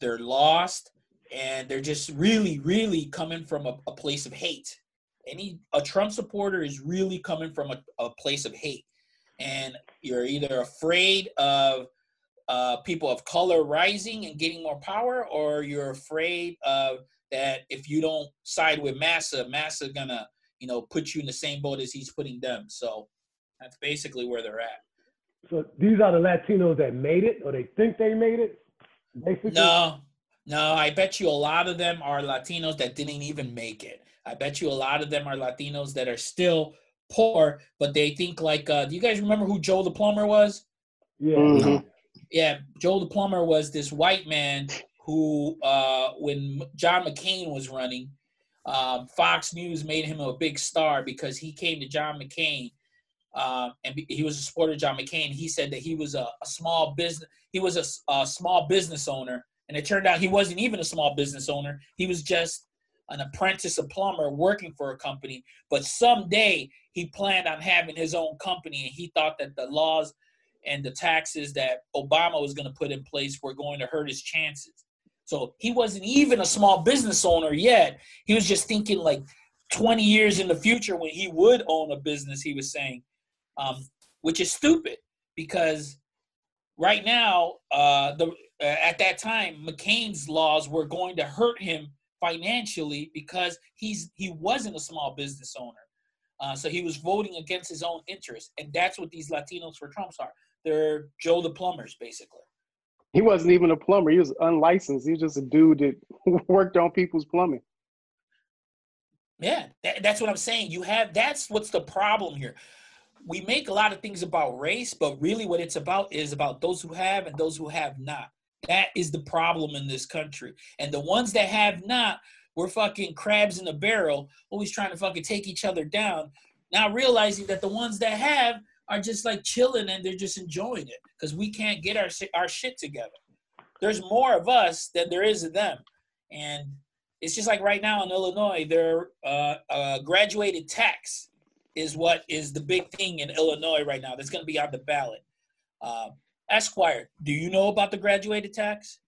they're lost, and they're just really really coming from a, a place of hate. Any a Trump supporter is really coming from a, a place of hate and you're either afraid of uh, people of color rising and getting more power, or you're afraid of that if you don't side with Massa, Massa gonna you know put you in the same boat as he's putting them. So that's basically where they're at. so these are the Latinos that made it, or they think they made it. Basically, No, no, I bet you a lot of them are Latinos that didn't even make it. I bet you a lot of them are Latinos that are still poor, but they think like, uh, do you guys remember who Joe the plumber was? yeah. Mhm. Yeah, Joe the plumber was this white man who, uh, when John McCain was running, um, Fox News made him a big star because he came to John McCain, um, and he was a supporter of John McCain. He said that he was a, a small business, he was a, a small business owner, and it turned out he wasn't even a small business owner. He was just an apprentice, a plumber working for a company. But someday he planned on having his own company, and he thought that the laws and the taxes that Obama was going to put in place were going to hurt his chances. So he wasn't even a small business owner yet. He was just thinking like 20 years in the future when he would own a business, he was saying, um, which is stupid because right now, uh, the uh, at that time, McCain's laws were going to hurt him financially because he's he wasn't a small business owner. Uh, so he was voting against his own interests, and that's what these Latinos for Trumps are. They're Joe the plumbers, basically. He wasn't even a plumber. He was unlicensed. He was just a dude that *laughs* worked on people's plumbing. Yeah, that, that's what I'm saying. You have that's what's the problem here. We make a lot of things about race, but really what it's about is about those who have and those who have not. That is the problem in this country. And the ones that have not, we're fucking crabs in a barrel, always trying to fucking take each other down. not realizing that the ones that have are just like chilling and they're just enjoying it because we can't get our our shit together. There's more of us than there is of them, and it's just like right now in Illinois, their uh, uh, graduated tax is what is the big thing in Illinois right now. That's going to be on the ballot. Uh, Esquire, do you know about the graduated tax?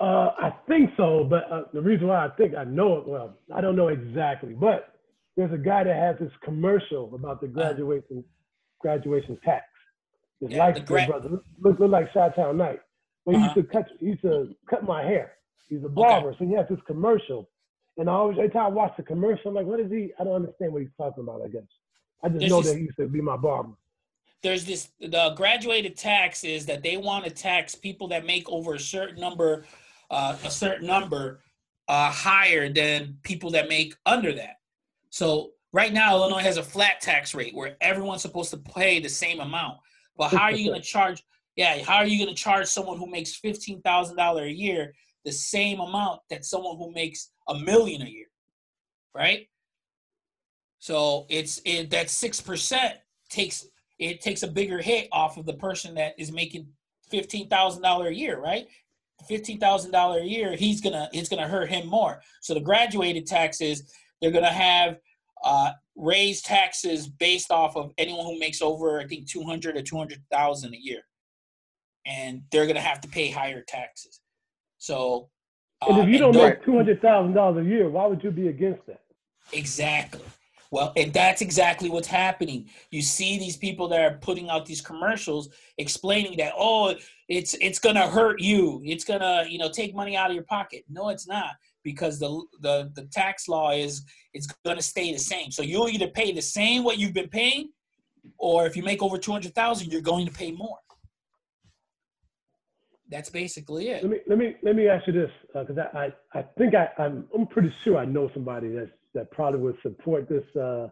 Uh, I think so, but uh, the reason why I think I know it well, I don't know exactly, but there's a guy that has this commercial about the graduation graduation tax. His Yeah, life gra- brother look, look, look like Chitown Knight. But he used Uh-huh. to cut he used to cut my hair. He's a barber, so he has this commercial. And I always every time I watch the commercial, I'm like, what is he? I don't understand what he's talking about, I guess. I just There's know this- that he used to be my barber. There's this the graduated tax is that they want to tax people that make over a certain number, uh, a certain number uh, higher than people that make under that. So right now, Illinois has a flat tax rate where everyone's supposed to pay the same amount. But how are you going *laughs* to charge? Yeah, how are you going to charge someone who makes fifteen thousand dollar a year the same amount that someone who makes a million a year, right? So it's it, that six percent takes it takes a bigger hit off of the person that is making fifteen thousand dollar a year, right? Fifteen thousand dollar a year, he's gonna it's gonna hurt him more. So the graduated taxes, they're gonna have uh, raise taxes based off of anyone who makes over I think two hundred or two hundred thousand a year, and they're gonna have to pay higher taxes. So And uh, if you don't make two hundred thousand dollars a year, why would you be against that? Exactly. Well, and that's exactly what's happening. You see these people that are putting out these commercials explaining that, oh, it's it's gonna hurt you. It's gonna, you know, take money out of your pocket. No, it's not, because the the the tax law is it's gonna stay the same. So you'll either pay the same what you've been paying, or if you make over two hundred thousand, you're going to pay more. That's basically it. Let me let me let me ask you this, because I, I I think I I'm I'm pretty sure I know somebody that's that probably would support this uh,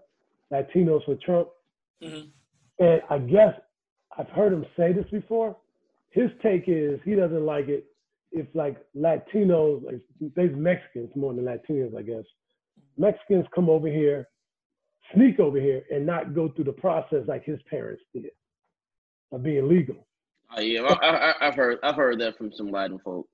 Latinos for Trump, Mhm. and I guess I've heard him say this before. His take is he doesn't like it if like Latinos, like there's Mexicans more than Latinos, I guess. Mexicans come over here, sneak over here, and not go through the process like his parents did of being legal. Oh, yeah, I, I, I've heard I've heard that from some Latin folk.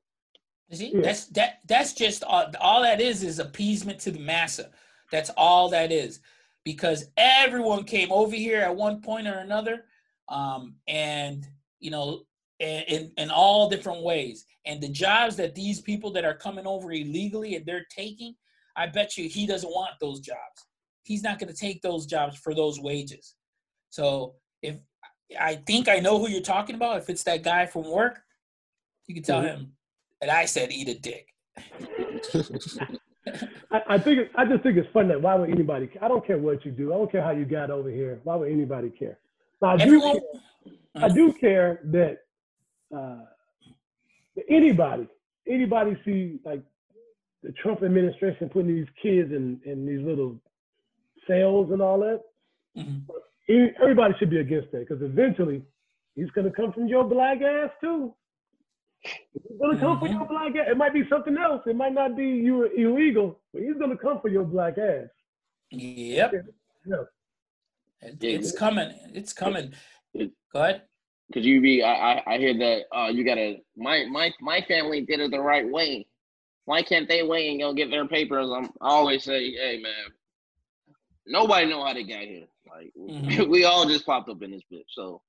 See, Yeah. that's that. That's just all, all that is is appeasement to the massa. That's all that is, because everyone came over here at one point or another, um, and you know, in, in in all different ways. And the jobs that these people that are coming over illegally and they're taking, I bet you he doesn't want those jobs. He's not going to take those jobs for those wages. So if I think I know who you're talking about, if it's that guy from work, you can tell Mhm. him that I said eat a dick. *laughs* I, I think it, I just think it's funny that why would anybody? I don't care what you do. I don't care how you got over here. Why would anybody care? Now, I do. Care, I do *laughs* care that uh, anybody, anybody see like the Trump administration putting these kids in in these little cells and all that. Mhm. E- Everybody should be against that because eventually he's going to come from your black ass too. He's going to come for Mhm. your black ass. It might be something else. It might not be you illegal, but he's going to come for your black ass. Yep. Yeah. It's coming. It's coming. Go ahead. Cause you be, I, I, I hear that. Uh, you gotta. My, my, my family did it the right way. Why can't they wait and go get their papers? I'm, I always say, hey man, nobody know how they got here. Like Mhm. *laughs* we all just popped up in this bitch. So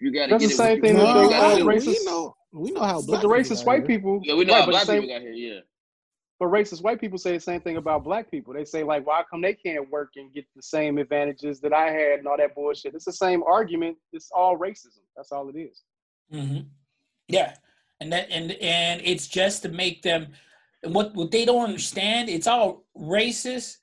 you gotta That's get the it. same what thing you, that you gotta do. racist- we know we know how But black the racist white people, Yeah, we know right, how black the same, people got here. Yeah. But racist white people say the same thing about black people. They say like, why come they can't work and get the same advantages that I had and all that bullshit? It's the same argument. It's all racism. That's all it is. Mm-hmm. Yeah, and that and and it's just to make them. And what what they don't understand, it's all racist,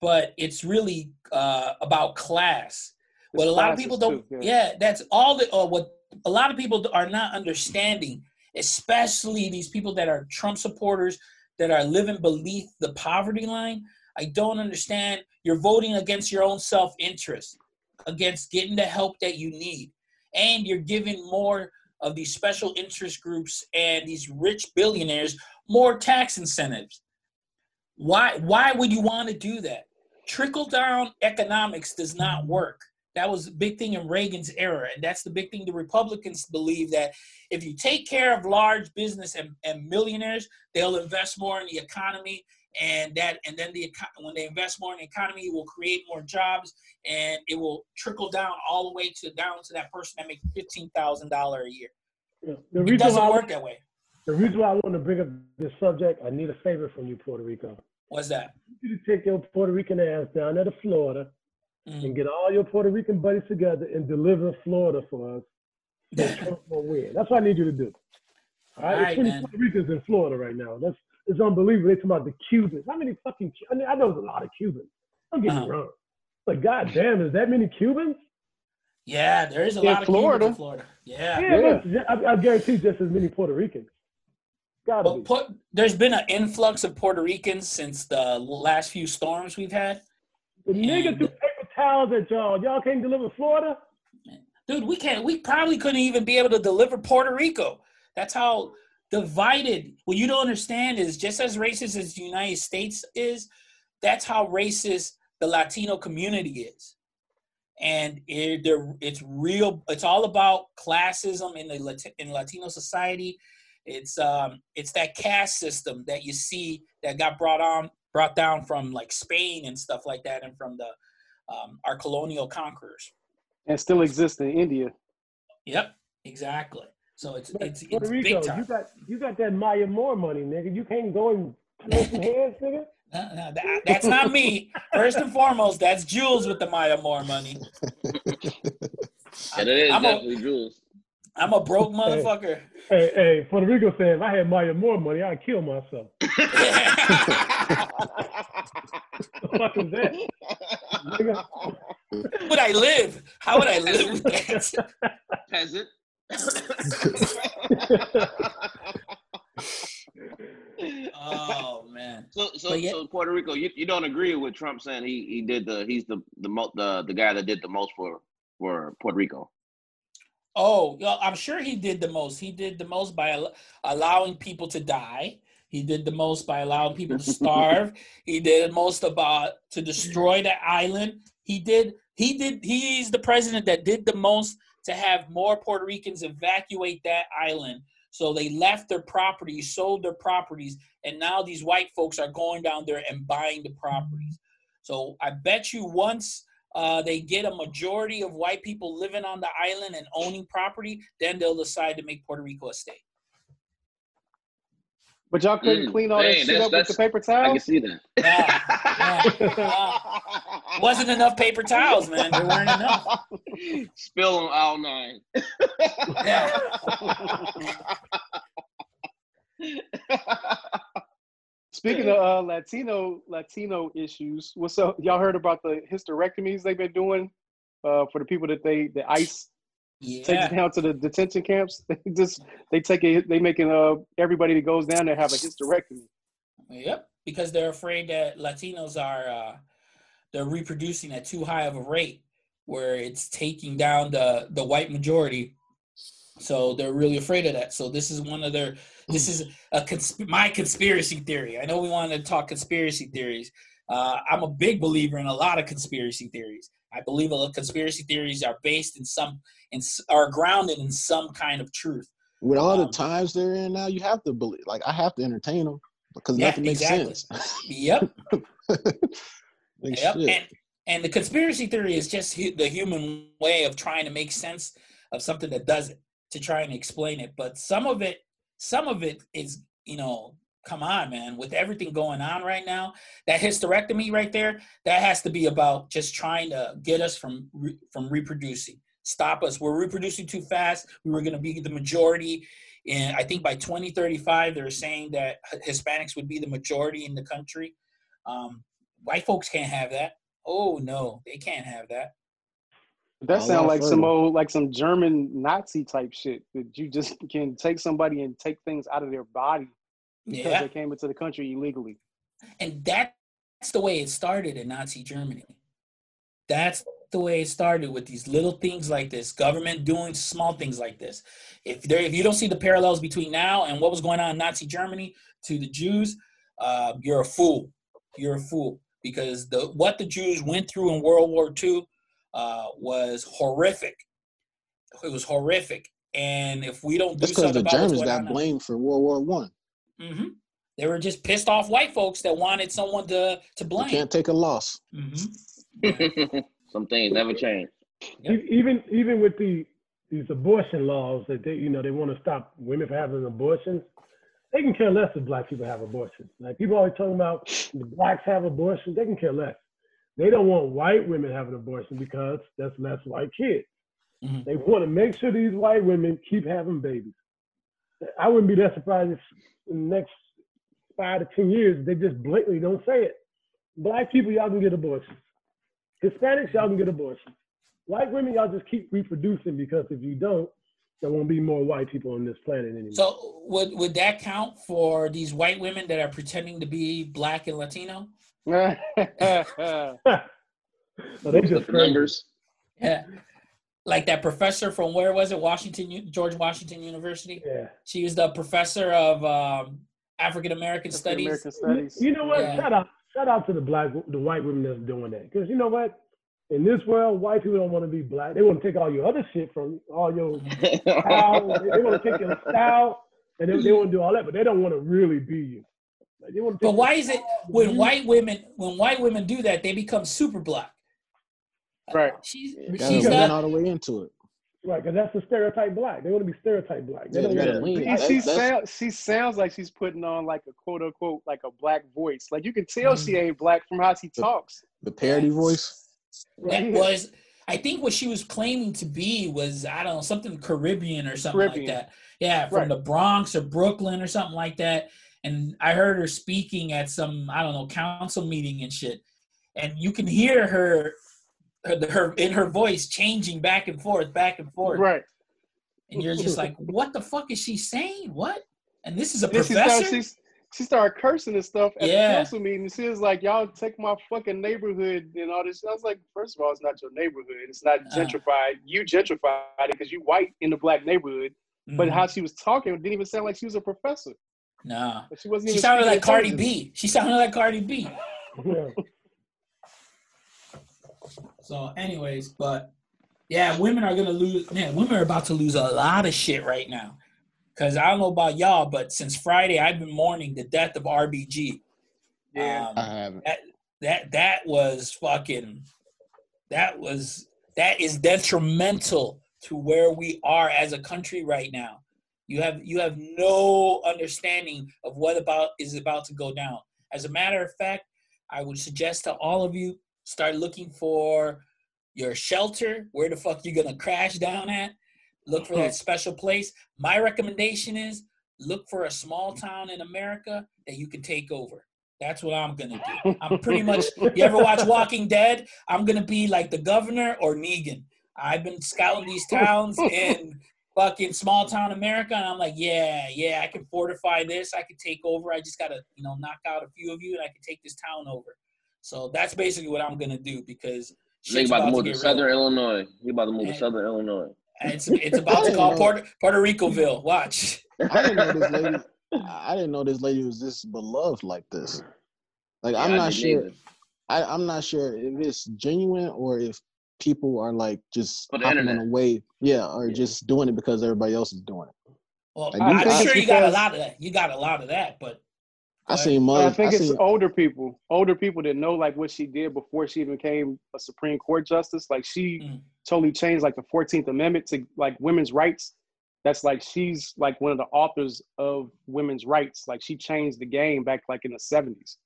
but it's really uh, about class. It's what a lot of people don't. too, yeah. that's all the or what a lot of people are not understanding, especially these people that are Trump supporters that are living beneath the poverty line. I don't understand. You're voting against your own self interest, against getting the help that you need, and you're giving more of these special interest groups and these rich billionaires more tax incentives. Why why would you want to do that? Trickle down economics does not work. That was a big thing in Reagan's era, and that's the big thing the Republicans believe that if you take care of large business and, and millionaires, they'll invest more in the economy, and that and then the when they invest more in the economy, it will create more jobs, and it will trickle down all the way to down to that person that makes fifteen thousand dollar a year. Yeah. The It doesn't work that way. the reason why I want to bring up this subject, I need a favor from you, Puerto Rico. What's that? You to take your Puerto Rican ass down there to Florida Mhm. and get all your Puerto Rican buddies together and deliver Florida for us. *laughs* Trump will win. That's what I need you to do. All right, All right, it's 20 man. Puerto Ricans in Florida right now. That's it's unbelievable. They talking about the Cubans. How many fucking? I mean, I know there's a lot of Cubans. Don't get Uh-huh. me wrong. But goddamn, is that many Cubans? Yeah, there is a In lot of Florida. Cubans in Florida. Yeah. Yeah, but I, I guarantee just as many Puerto Ricans. Gotta But be. put, there's been an influx of Puerto Ricans since the last few storms we've had. The niggas and- threw paper it, y'all. Y'all can't deliver Florida. Dude, we can't. We probably couldn't even be able to deliver Puerto Rico. That's how divided. What you don't understand is just as racist as the United States is, that's how racist the Latino community is. And it, it's real. It's all about classism in the in Latino society. It's um it's that caste system that you see that got brought on brought down from like Spain and stuff like that, and from the um, our colonial conquerors. And still exists in India. Yep, exactly. So it's But it's, Puerto it's Rico, big time. you got you got that Maya Moore money, nigga. You can't go and throw some hands, nigga. *laughs* No, no, that- that's not me. First and foremost, that's Jules with the Maya Moore money. And it is I'm a- definitely Jules. I'm a broke motherfucker. Hey, hey, Puerto Rico saying if I had Maya Moore money, I'd kill myself. *laughs* *laughs* the fuck is that? Nigga. would I live? How would I live with that? Peasant. Oh man. So, so, But yet- so Puerto Rico, you, you don't agree with Trump saying he, he did the he's the the mo- the the guy that did the most for for Puerto Rico. Oh, I'm sure he did the most. He did the most by al- allowing people to die. He did the most by allowing people to *laughs* starve. he did the most about to destroy the island. He did. He did. He's the president that did the most to have more Puerto Ricans evacuate that island. So they left their properties, sold their properties, and now these white folks are going down there and buying the properties. So I bet you once uh, they get a majority of white people living on the island and owning property, then they'll decide to make Puerto Rico a state. But y'all couldn't Mm, clean all that shit up with the that's- paper I can towels? see that. *laughs* Nah, nah. wasn't enough paper towels, man. There weren't enough. *laughs* Spill on all nine. Yeah. *laughs* Speaking of uh, Latino Latino issues, what's up? Y'all heard about the hysterectomies they've been doing uh, for the people that they the ICE takes it down to the detention camps? *laughs* They just they take it. They making uh everybody that goes down there have a hysterectomy. Yep. Because they're afraid that Latinos are uh, they're reproducing at too high of a rate, where it's taking down the the white majority. So they're really afraid of that. So this is one of their. This is a consp- my conspiracy theory. I know we wanted to talk conspiracy theories. Uh, I'm a big believer in a lot of conspiracy theories. I believe a lot of conspiracy theories are based in some in are grounded in some kind of truth. With all the Um, times they're in now, you have to believe. Like I have to entertain them because Yeah, nothing makes exactly. sense. Yep. *laughs* Like, Yep. shit. And and the conspiracy theory is just hu- the human way of trying to make sense of something that doesn't to try and explain it. But some of it, some of it is you know come on, man. With everything going on right now, that hysterectomy right there, that has to be about just trying to get us from re- from reproducing. Stop us. We're reproducing too fast. We were going to be the majority. And I think by 2035, they're saying that Hispanics would be the majority in the country. Um, white folks can't have that. Oh no, they can't have that. That A sounds like some old, like some German Nazi type shit. That you just can take somebody and take things out of their body because Yeah. they came into the country illegally. And that's the way it started in Nazi Germany. That's the way it started with these little things like this, government doing small things like this. If there, if you don't see the parallels between now and what was going on in Nazi Germany to the Jews, uh, you're a fool. You're a fool because the what the Jews went through in World War II uh, was horrific. It was horrific, and if we don't do That's because something the about Germans got blamed for World War One. Hmm They were just pissed off white folks that wanted someone to to You blame. can't take a loss. hmm *laughs* Some things never change. Yep. Even even with the these abortion laws that they you know they want to stop women from having abortions, they can care less if black people have abortions. Like people always talking about the blacks have abortions, they can care less. They don't want white women having abortion because that's less white kids. Mhm. They want to make sure these white women keep having babies. I wouldn't be that surprised if in the next five to ten years they just blatantly don't say it. Black people, y'all can get abortions. Hispanics, y'all can get abortions. White women, y'all just keep reproducing because if you don't, there won't be more white people on this planet anymore. So would would that count for these white women that are pretending to be black and Latino? *laughs* *laughs* so they The just crazy. numbers. Yeah, like that professor from where was it? Washington, George Washington University. Yeah. She was the professor of um, African American studies. American studies. You know what? Yeah. Shout out, shout out to the black, the white women that's doing that. Because you know what? In this world, white people don't want to be black. They want to take all your other shit from all your *laughs* style. they, they want to take your style, and they, they want to do all that, but they don't want to really be you. Like, they want to But why is it when you- white women when white women do that they become super black? Right. She's You she's lean not. all the way into it. Right, because that's the stereotype black. They want to be stereotype black. They Yeah, don't you lean. She, she sounds she sounds like she's putting on like a quote unquote like a black voice. Like you can tell she mm. ain't black from how she talks. The parody voice. That was I think what she was claiming to be was I don't know something Caribbean or something Caribbean. like that. Yeah, from Right. the Bronx or Brooklyn or something like that. And I heard her speaking at some I don't know council meeting and shit. And you can hear her her, her in her voice changing back and forth, back and forth. Right. And you're just like, what the fuck is she saying? What? And this is a Then she professor. started, she, she started cursing and stuff at Yeah. the council meeting. She was like, "Y'all take my fucking neighborhood and all this." I was like, first of all, it's not your neighborhood. It's not Uh. gentrified. You gentrified it because you white in the black neighborhood. But Mhm. how she was talking didn't even sound like she was a professor. Nah. She wasn't She even. sounded like Cardi. B. She sounded like Cardi B. Yeah. So, anyways, but yeah, women are gonna lose. Man, women are about to lose a lot of shit right now. Cause I don't know about y'all, but since Friday, I've been mourning the death of RBG. Yeah. Um, I haven't. that that was fucking. That was that is detrimental to where we are as a country right now. You have you have no understanding of what about is about to go down. As a matter of fact, I would suggest to all of you start looking for your shelter. Where the fuck you gonna crash down at? Look for that mm-hmm. special place. My recommendation is look for a small town in America that you can take over. That's what I'm gonna do. I'm pretty much. You ever watch Walking Dead? I'm gonna be like the governor or Negan. I've been scouting these towns in fucking small town America, and I'm like, yeah, yeah, I can fortify this. I can take over. I just gotta, you know, knock out a few of you, and I can take this town over. So that's basically what I'm gonna do because They shit's about to move to get real. Southern Illinois. He about to move to Southern Illinois. It's it's about to call Puerto Puerto Ricoville. Watch. I didn't know this lady. *laughs* I didn't know this lady was this beloved like this. Like I'm Yeah, I not didn't sure. either. I, I'm not sure if it's genuine or if people are like just For the hopping on a wave. Yeah, or Yeah. just doing it because everybody else is doing it. Well, I do I'm sure you got a lot of that. You got a lot of that, but I But- seen But mothers. I think I it's seen, older people, older people that know like what she did before she even became a Supreme Court justice. Like she Mm. totally changed like the Fourteenth Amendment to like women's rights. that's like she's like one of the authors of women's rights. Like she changed the game back like in the seventies.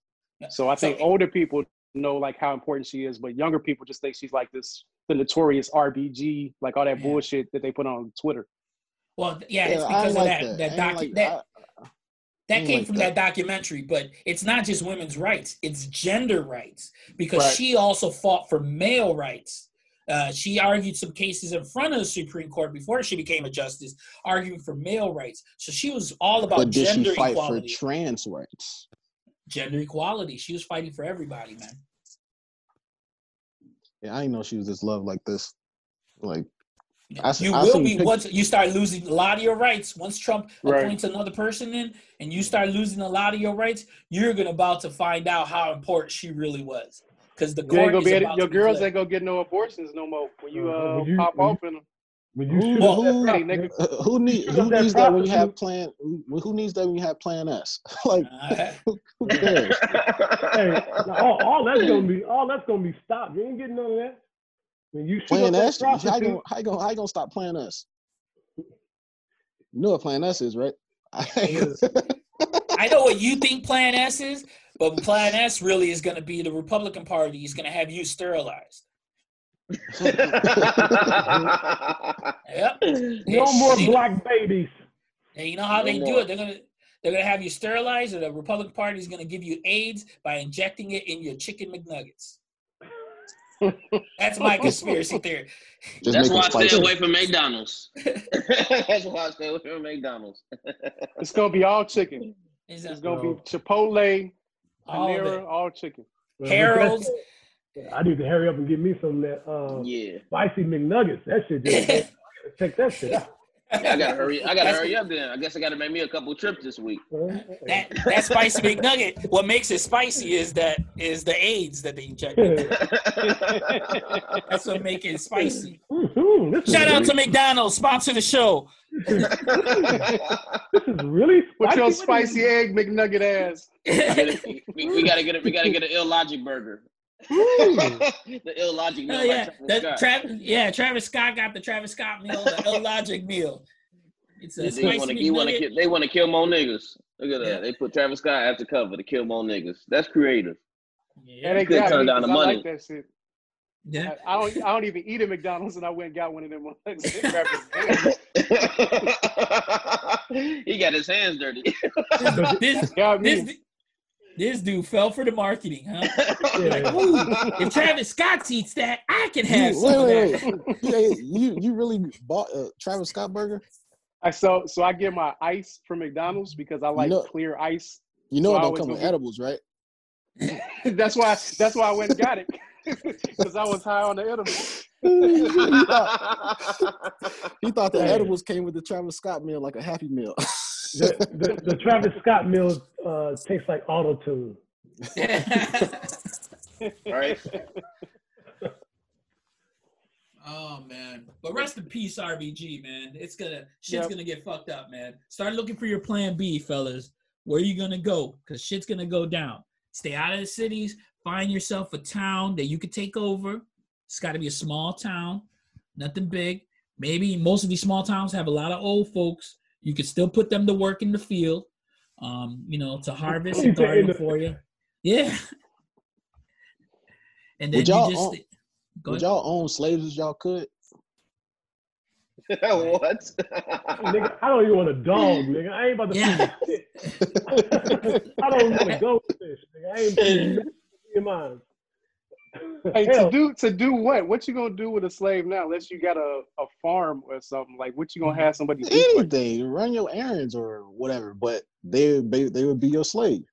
So I think older people know like how important she is, but younger people just think she's like this the notorious RBG, like all that Yeah. bullshit that they put on Twitter. Well, yeah, it's Yeah, I because ain't of that that. that docu- like- that I- that came like from that. that. documentary, but it's not just women's rights; it's gender rights because Right. she also fought for male rights. Uh, she argued some cases in front of the Supreme Court before she became a justice, arguing for male rights. So she was all about But did gender she fight equality. for trans rights? gender equality. She was fighting for everybody, man. Yeah, I didn't know she was this love like this. Like I s- you I will be pic- once you start losing a lot of your rights. Once Trump Right. appoints another person in, and you start losing a lot of your rights, you're gonna about to find out how important she really was. Because the court gonna is be about your to girls flipped. ain't gonna get no abortions no more when you Uh, uh, when you- pop when off in them. When you Who- shoot Well, up that hey, nigga. uh, who need who up that needs that when you have plan who, who needs that when you have plan S? *laughs* like Uh, *laughs* who, who cares? Hey, now, all, all that's gonna be all that's gonna be stopped. You ain't getting none of that. When you shoot Plan up that S? How you gonna how you gonna how you gonna stop playing us? You know what plan S is, right? *laughs* I know what you think Plan S is, but Plan S really is going to be the Republican Party is going to have you sterilized. *laughs* Yep. no more black babies. And you know how No they do it? They're gonna they're gonna have you sterilized, or the Republican Party is gonna give you AIDS by injecting it in your chicken McNuggets. That's my conspiracy theory. Just That's why I stay away from McDonald's. *laughs* That's why I stay away from McDonald's. It's gonna be all chicken. Is It's gonna No. be Chipotle, all Panera, it? all chicken. Well, Harold's. I need to hurry up and get me some of that uh, Yeah. spicy McNuggets. That shit just *laughs* check that shit out. I gotta hurry. I gotta That's- hurry up then. I guess I gotta make me a couple trips this week. That that spicy McNugget. What makes it spicy is that is the AIDS that they inject. *laughs* That's what makes it spicy. Shout out to McDonald's, sponsor the show. *laughs* this is really With your spicy egg McNugget ass. we, we gotta get it. We gotta get an illogic burger. *laughs* The illogic meal. Oh yeah, like the Travis Scott. Yeah, Travis Scott got the Travis Scott meal, the *laughs* illogic meal. It's a They want to. Want to. Kill, they want to kill more niggas. Look at that. Yeah. They put Travis Scott as the cover to kill more niggas. That's creative. And Yeah, they couldn't turn me down the 'cause I money. like that shit. yeah. I, I don't. I don't even eat at McDonald's, and I went and got one of them. *laughs* rappers. he got his hands dirty. This got this me. This dude fell for the marketing, huh? *laughs* Yeah. Like, ooh, if Travis Scott eats that, I can have You- some wait, of wait, that. wait. Yeah, you you really bought a Travis Scott burger? I so so I get my ice from McDonald's because I like know- clear ice. You know So it don't always come with edibles, right? *laughs* that's why. That's why I went and got it *laughs* *laughs* because I was high on the edibles. he, thought, *laughs* he thought the Hey. edibles came with the Travis Scott meal like a Happy Meal. The, the, the *laughs* Travis Scott meal uh, tastes like auto tune. right? oh man, but rest in peace, RBG, man. It's gonna shit's Yep. gonna get fucked up, man. Start looking for your plan B, fellas. Where you gonna go? Cause shit's gonna go down. Stay out of the cities. Find yourself a town that you could take over. It's got to be a small town, nothing big. Maybe most of these small towns have a lot of old folks. You could still put them to work in the field, um, you know, to harvest and *laughs* garden for you. Yeah. *laughs* And then Would you y'all just own- go Would ahead. y'all own slaves as y'all could? *laughs* what? Nigga, I don't even want a dog, nigga. I ain't about to Yeah. see this shit. I don't even want to go with this, nigga. I ain't putting nothing in your mind. *laughs* Hey, Hell, to do to do what? What you gonna do with a slave now? Unless you got a, a farm or something. Like what you gonna have somebody do? for you? Anything, run your errands or whatever, but they they, they would be your slave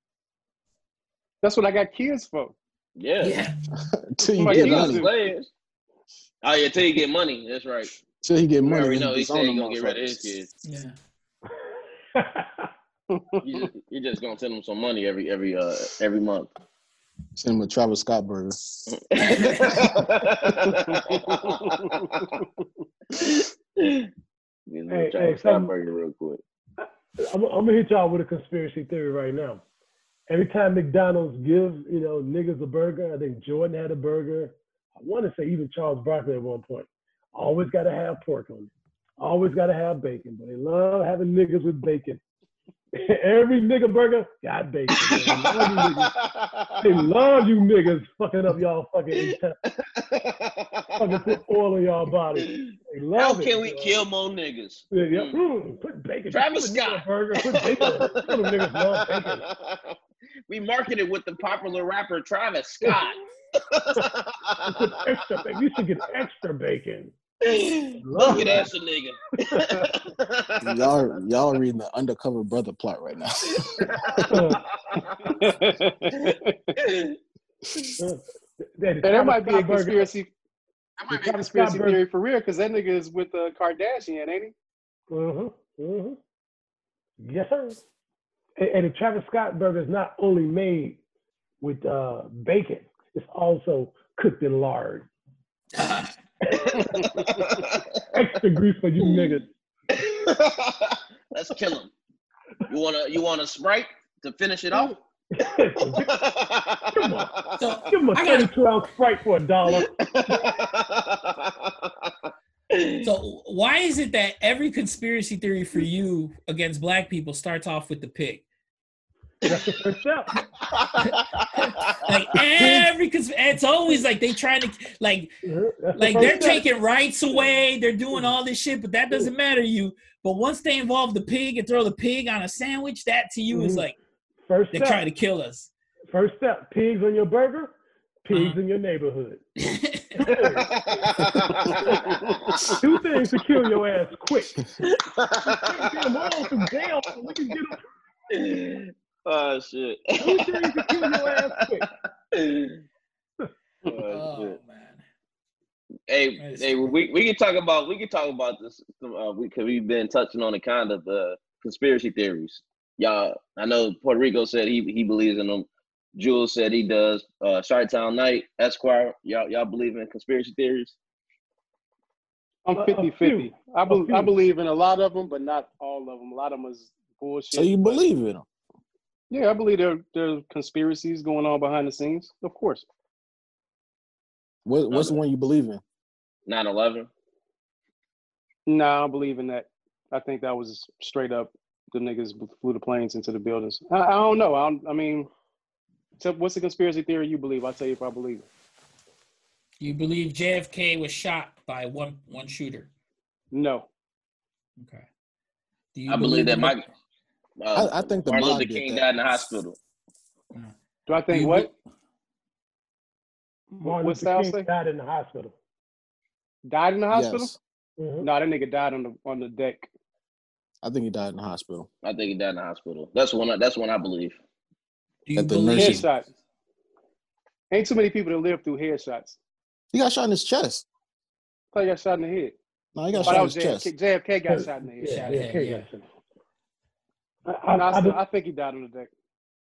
That's what I got kids for. Yeah. Yeah. *laughs* until you get money. Oh yeah, till you get money. That's right. Till you get money, already then know he said he gonna get rid of his motherfuckers. Yeah. *laughs* You just, you're just gonna send them some money every every uh every month. Send him a Travis Scott burger. Get Hey, hey, hey, Travis some- Scott burger real quick. I'm, I'm gonna hit y'all with a conspiracy theory right now. Every time McDonald's gives, you know, niggas a burger, I think Jordan had a burger. I want to say even Charles Barkley at one point. Always got to have pork on it. always got to have bacon, but they love having niggas with bacon. *laughs* Every nigga burger got bacon. They love you niggas. They love you niggas fucking up y'all fucking intestines, fucking put oil in y'all body. They love How it. can we bro. kill more niggas? Yeah, yeah. Mm. Put bacon. Travis Put bacon on a Scott. Burger. Put bacon. on niggas love bacon. *laughs* we marketed with the popular rapper Travis Scott. *laughs* Extra bacon. You should get extra bacon. Look at that nigga. *laughs* Y'all, y'all reading the undercover brother plot right now. *laughs* That, And that might be a conspiracy. That might be- conspiracy Scott burger. theory for real, because that nigga is with uh, Kardashian, ain't he? Mm-hmm. Mm-hmm. Yes, sir. And, and the Travis Scott burger is not only made with uh, bacon, it's also cooked in lard. *laughs* Extra grease for you niggas. *laughs* Let's kill him. You wanna you want a sprite to finish it off? *laughs* Give So him a I got- 32 ounce Sprite for a dollar. *laughs* So why is it that every conspiracy theory for you against black people starts off with the pig? That's the first step. Like every cons- it's always like they trying to like. That's like they're step. taking rights away, they're doing all this shit, but that doesn't matter to you. But once they involve the pig and throw the pig on a sandwich, that to you is Mhm. like First they're step. trying to kill us. First step. Pigs on your burger. Pigs Uh-huh. in your neighborhood. *laughs* Two things to kill your ass quick. Get them all through jail so we can get them. Oh shit. Two things to kill your ass quick. oh, oh man. Hey, That is hey, we we can talk about we can talk about this uh, we cause we've been touching on the kind of the conspiracy theories. Y'all, I know Puerto Rico said he he believes in them. Jules said he does. Uh, Town Knight, Esquire, y'all y'all believe in conspiracy theories? I'm A- a 50 50. few. Be, I believe in a lot of them, but not all of them. A lot of them is bullshit. so you believe in them? Yeah, I believe there, there are conspiracies going on behind the scenes. Of course. What, what's the one you believe in? 9-11? No, I don't believe in that. I think that was straight up the niggas flew the planes into the buildings. I, I don't know. I, don't, I mean, so what's the conspiracy theory you believe? I'll tell you if I believe it. You believe JFK was shot by one one shooter? No. Okay. Do you I believe that in Mike. Uh, I- I think the Martin mob Luther King died in the hospital. Do I think You what? Martin What's Luther King say? died in the hospital. Died in the hospital? Yes. Mhm. No, that nigga died on the on the deck. I think he died in the hospital. I think he died in the hospital. That's one. I- That's one I believe. Do you That the believe nurses- Headshot. Ain't too many people that live through headshots. He got shot in his chest. Thought he got shot in the head. No, he got Oh, shot that in was his chest. JFK. JFK got shot in the head. Yeah, yeah, yeah. Got shot. I, I, I, I, I think he died on the deck.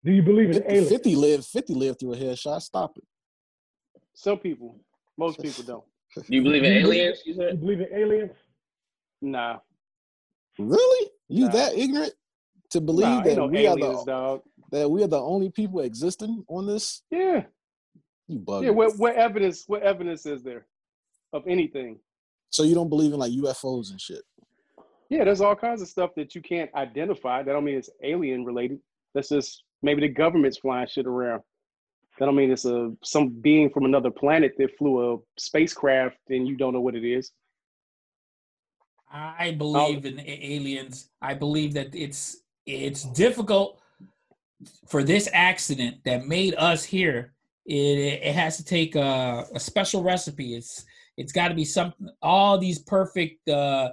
do you believe in 50, aliens? 50 lived. 50 lived through a headshot. Stop it. Some people, most people don't. Do *laughs* you believe in Do you believe- aliens? You You believe in aliens? Nah, Really? You Nah. that ignorant to believe nah, that no we are aliens, the dog. that we are the only people existing on this? Yeah, You bug. yeah. What, what evidence? What evidence is there of anything? So you don't believe in like UFOs and shit? Yeah, there's all kinds of stuff that you can't identify. That don't mean it's alien related. That's just maybe the government's flying shit around. That don't mean it's a some being from another planet that flew a spacecraft and you don't know what it is. I believe in aliens. I believe that it's it's difficult for this accident that made us here. It it has to take a, a special recipe. It's it's got to be something. All these perfect uh,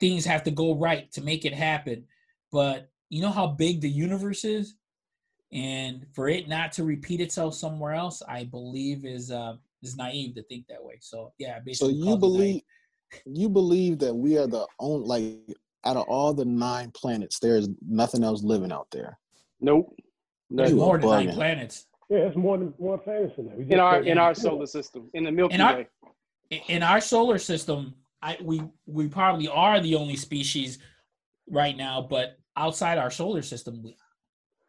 things have to go right to make it happen. But you know how big the universe is, and for it not to repeat itself somewhere else, I believe is uh, is naive to think that way. So yeah, basically. So basically. you calls naive. believe you believe that we are the only like out of all the nine planets, there's nothing else living out there. Nope. There's You more than nine planets. Yeah, it's more than more planets than that. In our in our solar system, in the Milky In our- Way. In our solar system, I we we probably are the only species right now, but outside our solar system, we,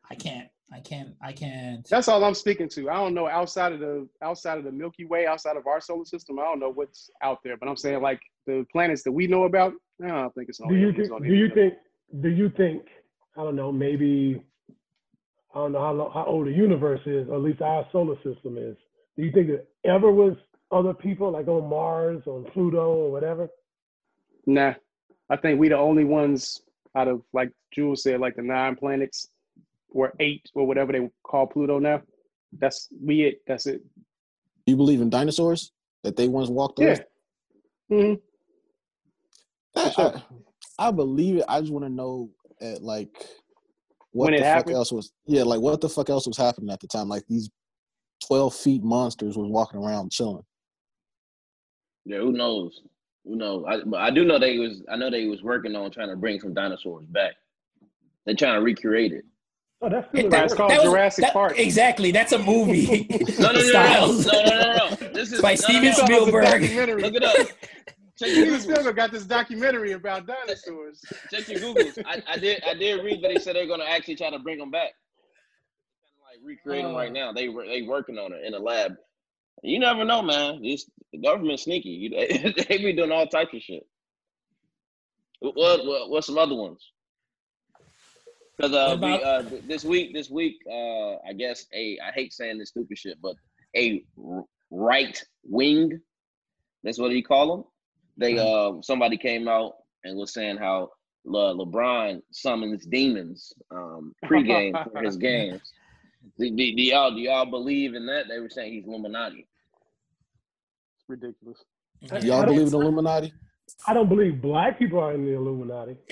I can't, I can't, I can't. That's all I'm speaking to. I don't know outside of the outside of the Milky Way, outside of our solar system. I don't know what's out there, but I'm saying like the planets that we know about. I don't think it's on. Do you aliens think? Do you think? Do you think? I don't know. Maybe I don't know how lo- how old the universe is, or at least our solar system is. Do you think it ever was other people like on Mars, on Pluto, or whatever? Nah, I think we the only ones out of like Jules said, like the nine planets or eight or whatever they call Pluto now. That's we it. That's it. You believe in dinosaurs that they once walked the Yeah. earth? hmm I, sure. I, I believe it. I just want to know at like what When it the fuck happened? else was. Yeah, like what the fuck else was happening at the time? Like these twelve feet monsters was walking around chilling. Yeah, who knows? Who knows? I, but I do know they was. I know they was working on trying to bring some dinosaurs back. They're trying to recreate it. Oh, that's still in That- the it's called works. That was- Jurassic that- Park. Exactly. That's a movie. *laughs* No, no, no, no, *laughs* no, no, no, no, no. This is By no, no, Steven no. Spielberg. Look it up. Check your Steven Spielberg got this documentary about dinosaurs. Check your Googles. I, I did. I did read that they said they're going to actually try to bring them back. Like recreate them right Uh. now. They were they working on it in a lab. You never know, man. This the government sneaky. *laughs* They be doing all types of shit. What what what's some other ones? Because uh, we, uh, this week, this week, uh, I guess a I hate saying this stupid shit, but a right wing, that's what you call them. They uh, somebody came out and was saying how Le- LeBron summons demons um, pregame for his *laughs* games. Do, do, do y'all do y'all believe in that? They were saying he's Illuminati. It's ridiculous. Do y'all believe in Illuminati? I don't believe black people are in the Illuminati. *laughs*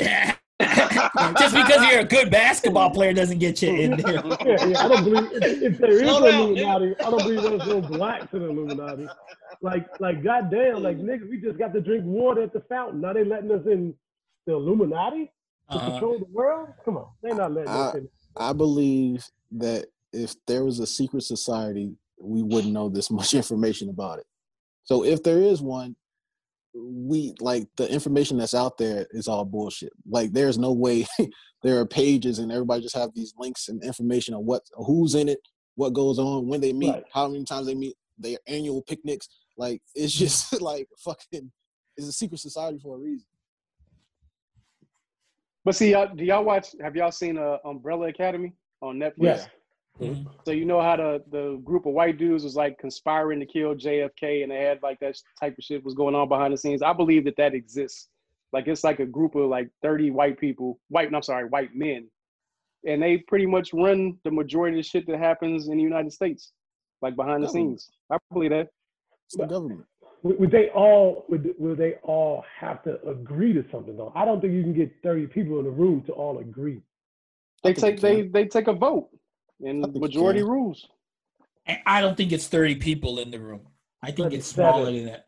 Just because you're a good basketball player doesn't get you in there. *laughs* Yeah, yeah, I don't believe if, if there is Slow an down, Illuminati, I don't believe there's no blacks in the Illuminati. Like, like, goddamn, like niggas, we just got to drink water at the fountain. Now they letting us in the Illuminati to Uh-huh. control the world? Come on, they're not letting us I- in. I believe that if there was a secret society, we wouldn't know this much *laughs* information about it. So if there is one, we like the information that's out there is all bullshit. Like there's no way *laughs* there are pages and everybody just have these links and information on what who's in it, what goes on, when they meet, Right. how many times they meet, their annual picnics. Like it's just *laughs* like fucking it's a secret society for a reason. But see, y'all, do y'all watch? Have y'all seen uh, Umbrella Academy on Netflix? Yes. Mhm. So you know how the the group of white dudes was like conspiring to kill JFK, and they had like that type of shit was going on behind the scenes. I believe that that exists. Like it's like a group of like thirty white people, white. I'm sorry, white men, and they pretty much run the majority of the shit that happens in the United States, like behind the Government. scenes. I believe that. It's the government. Would, would they all would, would they all have to agree to something though? I don't think you can get thirty people in a room to all agree. They take they they take a vote, I and think majority can. rules. And I don't think it's 30 people in the room. I think it's smaller than that.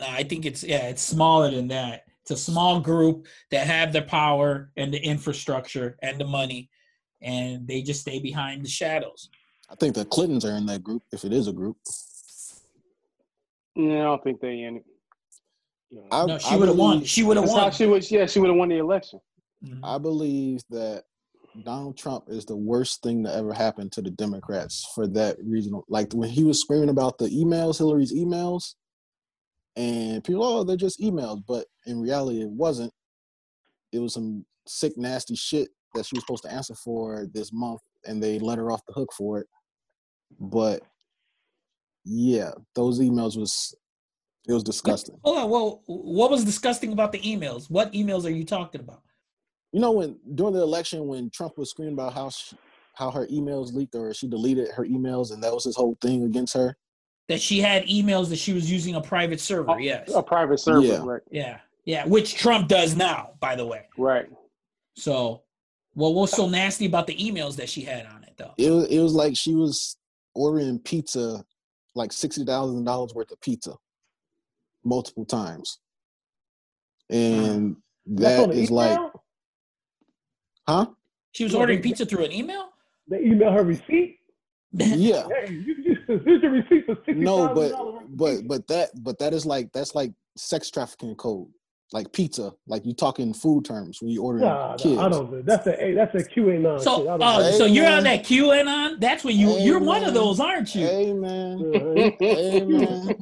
I think it's yeah, it's smaller than that. It's a small group that have the power and the infrastructure and the money, and they just stay behind the shadows. I think the Clintons are in that group, if it is a group. No, I don't think they in it. I, she would have won. She would have won. she was. Yeah, she would have won the election. Mhm. I believe that Donald Trump is the worst thing that ever happened to the Democrats for that reason. Like when he was screaming about the emails, Hillary's emails, and people, oh, they're just emails. But in reality, it wasn't. It was some sick, nasty shit that she was supposed to answer for this month, and they let her off the hook for it. But yeah, those emails was it was disgusting. Hold on. Well, what was disgusting about the emails? What emails are you talking about? You know, when during the election, when Trump was screaming about how she, how her emails leaked or she deleted her emails, and that was his whole thing against her. That she had emails that she was using a private server. Oh, yes. A private server, Yeah. right? Yeah. Yeah. Which Trump does now, by the way. Right. So, well, what's so nasty about the emails that she had on it, though? It was it was like she was ordering pizza, like sixty thousand dollars worth of pizza, multiple times, and That's on that the is like, email? Huh? She was Yeah, ordering they- pizza through an email. They email her receipt. *laughs* Yeah. Hey, you, you, here's your receipt for sixty No, but but but that but that is like that's like sex trafficking code. like pizza, like you talking food terms when you order Nah, kids. nah, I don't. That's a that's a QAnon shit. So, I don't oh, Hey, so you're on man. that QAnon? That's what you. Hey, you're one of those, aren't you? Hey man, Uh, hey man.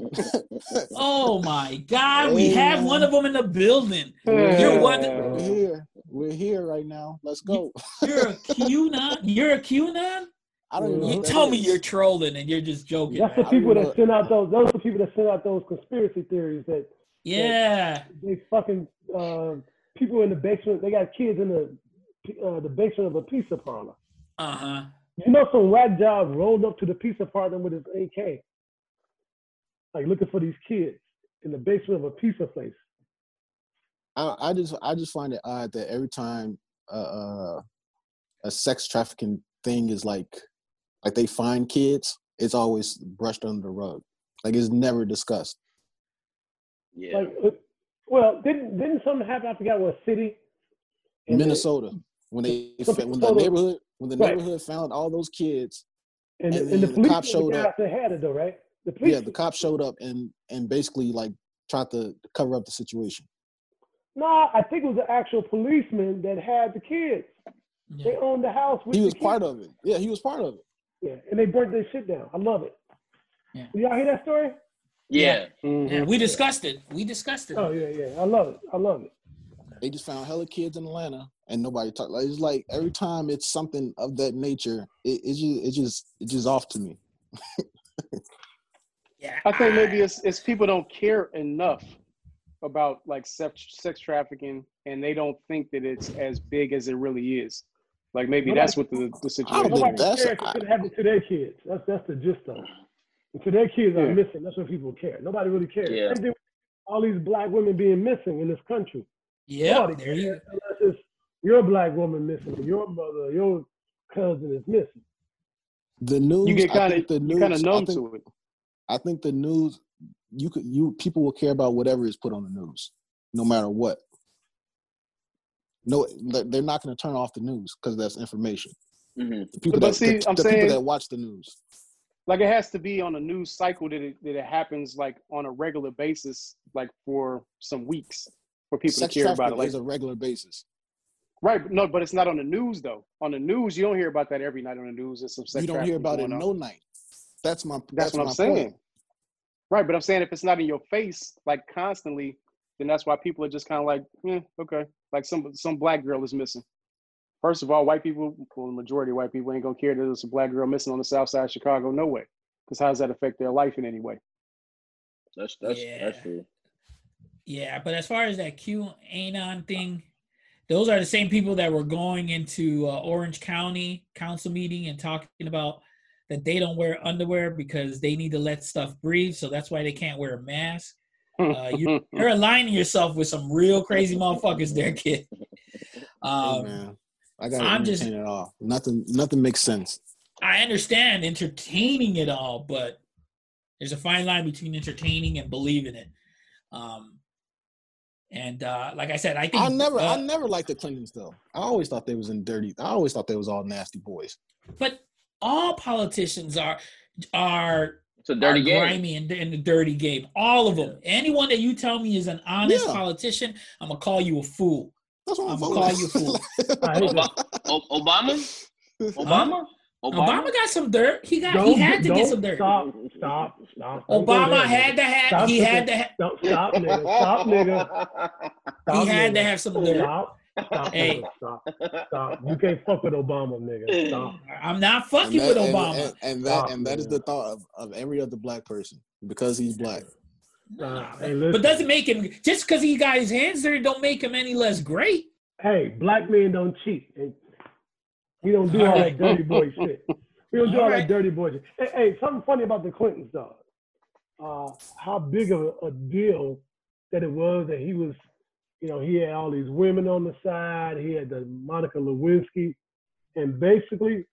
Oh my God, we have one of them in the building. We're You're one. We're here. We're here right now. Let's go. You're a *laughs* QAnon. You're a QAnon. I don't even know. You what tell me is. you're trolling and you're just joking. That's the man. I don't people that send out those. Those are the people that send out those conspiracy theories that Yeah. they fucking uh, people in the basement. They got kids in the uh, the basement of a pizza parlor. Uh huh. You know, some whack job rolled up to the pizza parlor with his AK, like looking for these kids in the basement of a pizza place. I, I just I just find it odd that every time uh, uh, a sex trafficking thing is like like they find kids, it's always brushed under the rug. Like it's never discussed. Yeah. Like, uh, well, didn't didn't something happen? I forgot what city. And they- Minnesota, when they Some fa- when the neighborhood when the Right. neighborhood found all those kids, and, and and the then the police showed up. They had it though, right? The police. yeah, the cops showed up and and basically like tried to cover up the situation. No, I think it was the actual policeman that had the kids. They owned the house. With He was the part kids. of it. Yeah, he was part of it. Yeah, and they burnt their shit down. I love it. Yeah. Y'all hear that story? yeah. Mm-hmm. Yeah, we discussed it. We discussed it. Oh yeah, yeah. I love it. I love it. They just found hella kids in Atlanta and nobody talked. Like it's like every time it's something of that nature, it, it's just it just it just off to me. *laughs* Yeah. I think maybe it's it's people don't care enough about like sex sex trafficking, and they don't think that it's as big as it really is. Like maybe Nobody- that's what the, the I don't situation think Nobody is. that's- cares if it happened to their kids. That's that's the gist of it. To their kids are Yeah. missing, that's what people care. Nobody really cares. Yeah. Same thing with all these black women being missing in this country. Yeah. There you. cares unless it's your black woman missing, or your mother, or your cousin is missing. The news. You get kind think the news. you kind of I numb think, to it. I think the news. You could you people will care about whatever is put on the news, no matter what. No, they're they're not going to turn off the news because that's information. hmm The people But that see, the, I'm the saying- people that watch the news. Like it has to be on a news cycle that it that it happens like on a regular basis, like for some weeks for people Sex to care about it. Like is a regular basis. right, no, but it's not on the news though. On the news, you don't hear about that every night on the news. It's some sex you don't hear about it on. no night. That's my. That's, what I'm saying. point. Right, but I'm saying if it's not in your face like constantly, then that's why people are just kind of like, yeah, okay. Like some some black girl is missing. First of all, white people, well, the majority of white people ain't gonna care that there's a black girl missing on the south side of Chicago. No way. Because how does that affect their life in any way? That's that's Yeah. that's true. Yeah, but as far as that QAnon thing, those are the same people that were going into uh, Orange County council meeting and talking about that they don't wear underwear because they need to let stuff breathe, so that's why they can't wear a mask. Uh, you, *laughs* you're aligning yourself with some real crazy motherfuckers there, kid. Um, man, I got I'm to just- it all. Nothing. Nothing makes sense. I understand entertaining it all, but there's a fine line between entertaining and believing it. Um, and uh, like I said, I think I never. uh, I never liked the Clintons though. I always thought they was in dirty. I always thought they was all nasty boys. but all politicians are are It's a dirty game. grimy and in the dirty game. All of them. Anyone that you tell me is an honest Yeah. politician, I'm gonna call you a fool. That's what I'm, I'm voting. calling you a fool. *laughs* I hate. Ob- O- Obama? Obama? Obama got some dirt. He got. Don't, he had to get some dirt. Stop, stop, stop. Obama there, had to have. *laughs* Stop he had to have. Stop, stop, nigga. Stop, nigga. He Stop, had to have some dirt. Stop. Stop, Hey. Stop. Stop. You can't fuck with Obama, nigga. Stop. I'm not fucking that, with and- Obama. and, and that Stop, and that is the thought of, of every other black person because he's black. Nah, hey, but doesn't make him just because he got his hands there. Don't make him any less great. hey, black men don't cheat. And we don't do all Alright. that dirty boy *laughs* shit. We don't do all Alright. that dirty boy shit. Hey, hey, something funny about the Clintons, though. Uh, how big of a, a deal that it was that he was, you know, he had all these women on the side. He had the Monica Lewinsky, and basically,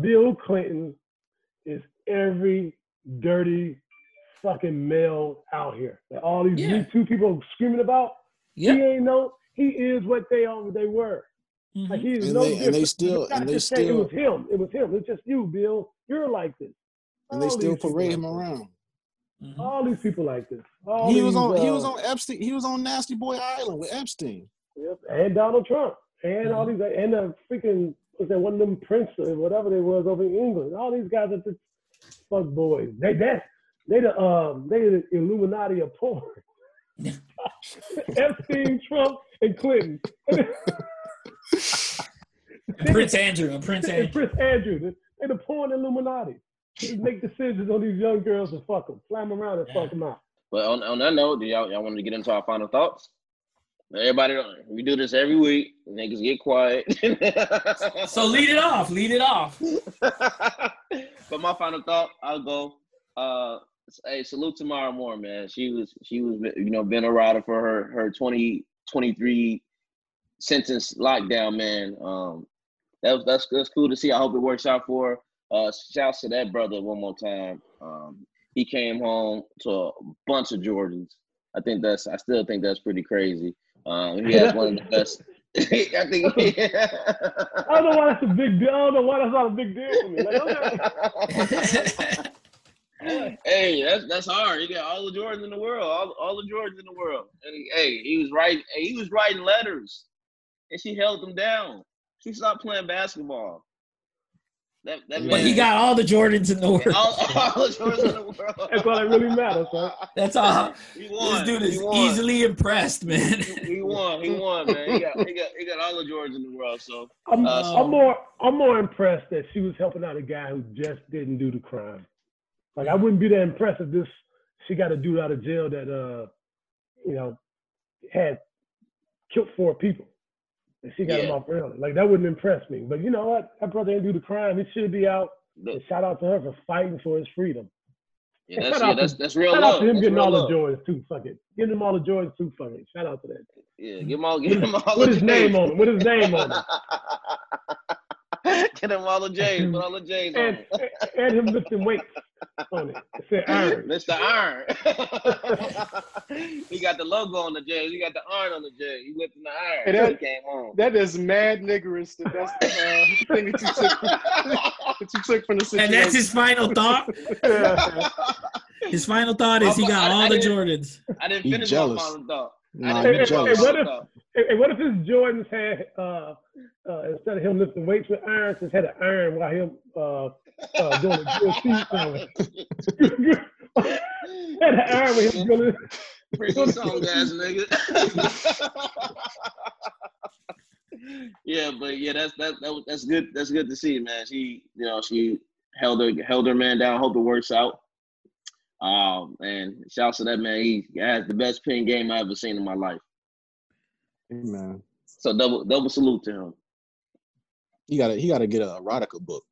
Bill Clinton is every dirty fucking male out here. That all these Yeah. Me Too people screaming about. Yep. He ain't no. He is what they are. They were. Like Mhm. he is And no they- and they still- and they still. it was him. It was him. It's just you, Bill. You're like this. And they still parade him around. Mhm. All these people like this. All He was these, on. He uh, was on Epstein. He was on Nasty Boy Island with Epstein. Yep, and Donald Trump, and all these, and the freaking was that one of them Prince or whatever they was over in England. All these guys are just fuck boys. They that they the um they the Illuminati of porn. *laughs* Epstein, Trump, and Clinton. And Prince Andrew and Prince *laughs* and Andrew. Prince Andrew. They, they the porn Illuminati. Just make decisions on these young girls and fuck them, slam them around and fuck them out. But on, on that note, do y'all y'all want to get into our final thoughts? Everybody, we do this every week. Niggas get quiet. So lead it off. Lead it off. *laughs* but my final thought, I'll go. Uh, hey, salute to Maya Moore, man. She was she was you know been a rider for her her 20, 23 sentence lockdown, man. Um, that was that's that's cool to see. I hope it works out for her. Uh, shouts to that brother one more time. Um, he came home to a bunch of Jordans. I think that's I still think that's pretty crazy. Um, he has one of the best. *laughs* I think. *laughs* I don't know why that's a big deal. I don't know why that's not a big deal for me. Like, okay. *laughs* hey, that's that's hard. He got all the Jordans in the world, all, all the Jordans in the world. And he, hey, he was writing. Hey, he was writing letters, and she held them down. She stopped playing basketball. That that But he got all the Jordans in the world. all, *laughs* all the Jordans in the world. That's all that really matters, son. That's all. *laughs* He won. This dude is won. easily impressed, man. He won. He won, man. He got he got he got all the Jordans in the world. So *laughs* I'm, Uh, I'm more I'm more impressed that she was helping out a guy who just didn't do the crime. Like I wouldn't be that impressed if this she got a dude out of jail that uh you know had killed four people. And she got him off early. Like that wouldn't impress me. But you know what? That brother didn't do the crime. He should be out. the, And shout out to her for fighting for his freedom. yeah, that's yeah, to- that's that's real Shout love. out to him That's getting all love. the Jordans too. Fuck it. Getting him all the Jordans too. Fuck it. Shout out to that. Yeah, give him all, give him all With his name on it. With his name on it. Get him all the J's. Put all the J's on And, it. and him lifting weights on it. It said iron. *laughs* Mr. Iron. *laughs* he got the logo on the J. He got the iron on the J. He lifting the iron. Hey, till he came home. That is mad niggerous. That that's the uh, thing that you took *laughs* that you took from the situation. And that's his final thought. Yeah. His final thought is he got I- I all the Jordans. I didn't finish jealous. my final thought. Nah, didn't he finish my Hey, what if- thought. Hey, hey, what if his Jordans had uh, uh, instead of him lifting weights with irons, just had an iron while him uh, uh, doing a good feet sandwich? had an iron with him doing Pretty song ass nigga. *laughs* yeah, but yeah, that's that, that that's good. That's good to see, man. She, you know, she held her held her man down. Hope it works out. Um, and shouts to that man. He has the best pin game I ever seen in my life. man. So double double salute to him. He got to he got to get a erotica book.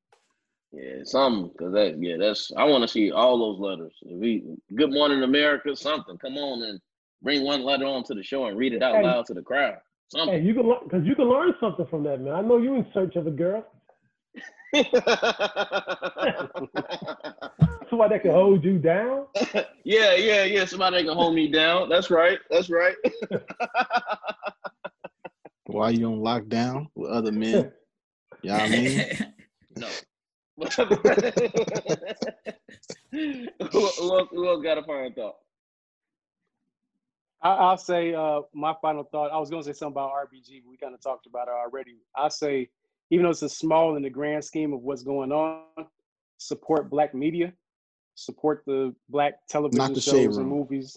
Yeah, something because that yeah, that's I want to see all those letters. If we Good Morning America, something. Come on and bring one letter on to the show and read it out Hey. loud to the crowd. Hey, Something. you can learn because you can learn something from that, man. I know you in search of a girl, *laughs* somebody that can hold you down. yeah, yeah, yeah. Somebody that can hold me down. That's right. That's right. *laughs* Why you on lockdown with other men, you know I mean? *laughs* No. *laughs* who, who, else, who else got a final thought? I, I'll say uh, my final thought. I was going to say something about RBG, but we kind of talked about it already. I say, even though it's a small in the grand scheme of what's going on, support black media, support the black television the shade shows and movies.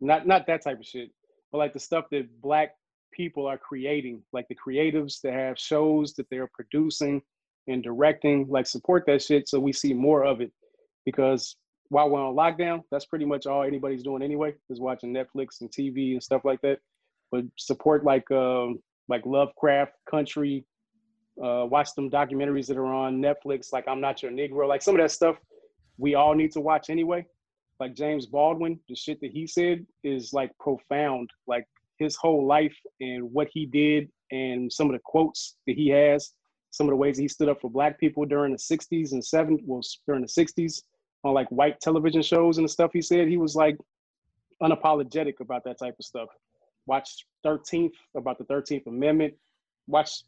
Not not that type of shit, but like the stuff that black people are creating, like the creatives that have shows that they're producing and directing. Like support that shit so we see more of it. Because while we're on lockdown, that's pretty much all anybody's doing anyway, is watching Netflix and TV and stuff like that. But support like um, like Lovecraft Country, uh, watch them documentaries that are on Netflix, like I'm Not Your Negro, like some of that stuff we all need to watch anyway. Like James Baldwin, the shit that he said is like profound. Like his whole life and what he did and some of the quotes that he has, some of the ways he stood up for black people during the 60s and 70s, well, during the 60s on like white television shows and the stuff he said, he was like unapologetic about that type of stuff. Watch 13th about the 13th Amendment. Watch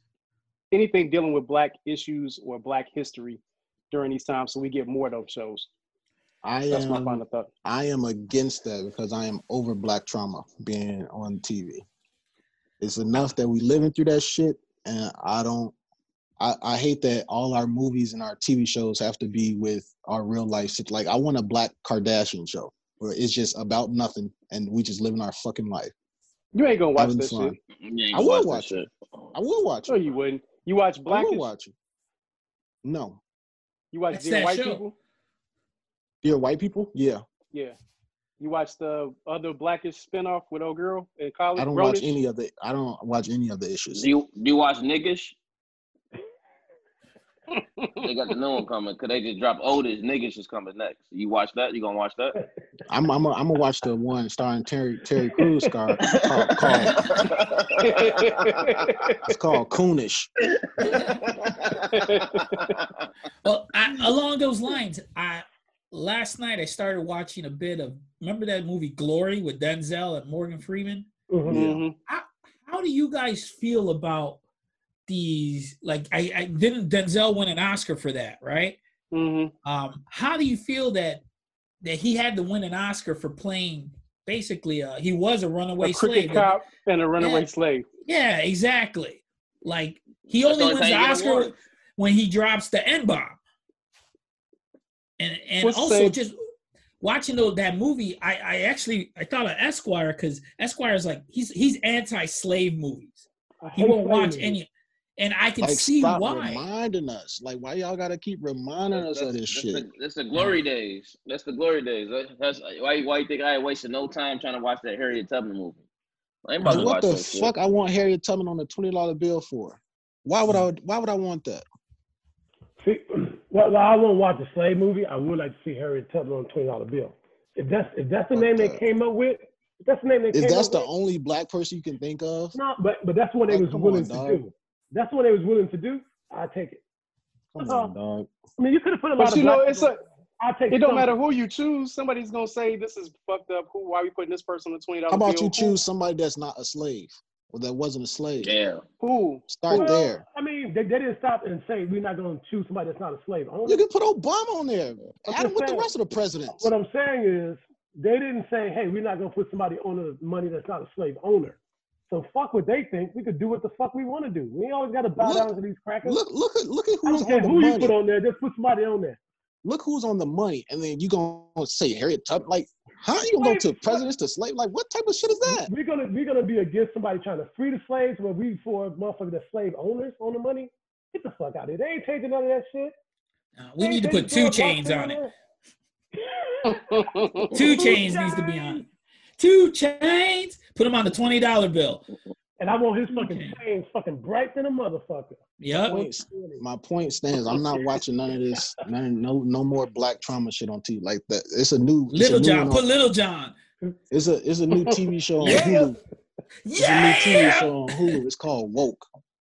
anything dealing with black issues or black history during these times so we get more of those shows. I That's my am final thought. I am against that because I am over black trauma being on TV. It's enough that we living through that shit, and I don't. I, I hate that all our movies and our TV shows have to be with our real life. sit- Like I want a Black Kardashian show where it's just about nothing and we just living our fucking life. You ain't gonna watch Having that fun. shit. I will watch that watch it. I will watch it. No, you wouldn't. You watch Black. I will Blackish. watch it. No, You watch That's Dear that White show. People. you're white people. Yeah, Yeah. You watch the other Blackish spinoff with old girl in college. I don't Grownish? watch any of the. I don't watch any of the issues. Do you do you watch niggas? They got the new one coming because they just dropped oldest. Niggas is coming next. You watch that? You gonna watch that? I'm I'm I'm gonna watch the one starring Terry Terry Crews called, called, called it's called Coonish. Well, I, along those lines, I last night I started watching a bit of. Remember that movie Glory with Denzel and Morgan Freeman? Mhm. Mhm. How do you guys feel about these? Like, I, I didn't Denzel win an Oscar for that, right? Mhm. Um, how do you feel that that he had to win an Oscar for playing basically? Uh, he was a runaway A slave. cricket but- cop and a runaway Yeah. slave. Yeah, exactly. Like he That's only only wins the time you get an Oscar when he drops the N bomb. And and What's also say- just watching though that movie, I I actually I thought of Esquire because Esquire is like he's he's anti-slave movies. He won't watch slavery. any, and I can Like see stop why. reminding us. Like why y'all gotta keep reminding us of this that's shit? The, that's the glory days. That's the glory days. That- That's why. Why you think I wasted no time trying to watch that Harriet Tubman movie? I Like, what the that shit. fuck I want Harriet Tubman on a twenty dollar bill for? Why would I why would I want that? See, *clears throat* well, well, I won't watch a slave movie. I would like to see Harriet Tubman on a twenty dollar bill. If that's if that's the Fuck name they came up with, that's the name they If came that's up the with, only black person you can think of, no, but but that's what they was willing on, to dog. do. That's what they was willing to do. I take it. come Uh-huh. on, dog. I mean, you could have put a lot But of you know, black it's people- a. I take. It don't some- matter who you choose. Somebody's gonna say this is fucked up. Who? Why are we putting this person on a twenty dollar How bill? about you choose somebody that's not a slave or that wasn't a slave? Yeah. Who? Start Well, there. I mean, they, they didn't stop and say we're not going to choose somebody that's not a slave owner. You can put Obama on there. I'm Add him just with the rest of the presidents. What I'm saying is they didn't say, hey, we're not going to put somebody on the money that's not a slave owner. So fuck what they think. We could do what the fuck we want to do. We ain't always got to bow Look- down to these crackers. Look, look at look at I who's don't care on the who you put on there. Just put somebody on there. Look who's on the money, and then you gonna say Harriet Tubman? Like, how you gonna go to what- presidents to slave? Like, what type of shit is that? We're gonna we're gonna be against somebody trying to free the slaves, but we for motherfuckers that slave owners on the money. Get the fuck out of here. They ain't changing none of that shit. Uh, we They need to put two chains on it. Two *laughs* Two chains needs to be on. chains. Two chains. Put them on the twenty dollar bill. And I want his fucking Okay. chains fucking bright than a motherfucker. Yep. Point- my point stands. I'm not watching none of this. None, no, no more black trauma shit on TV like that. It's a new. it's a Little new John. one on- Put Little John. It's a it's a new TV show on Yeah. Hulu. It's a new TV show on Hulu. It's called Woke.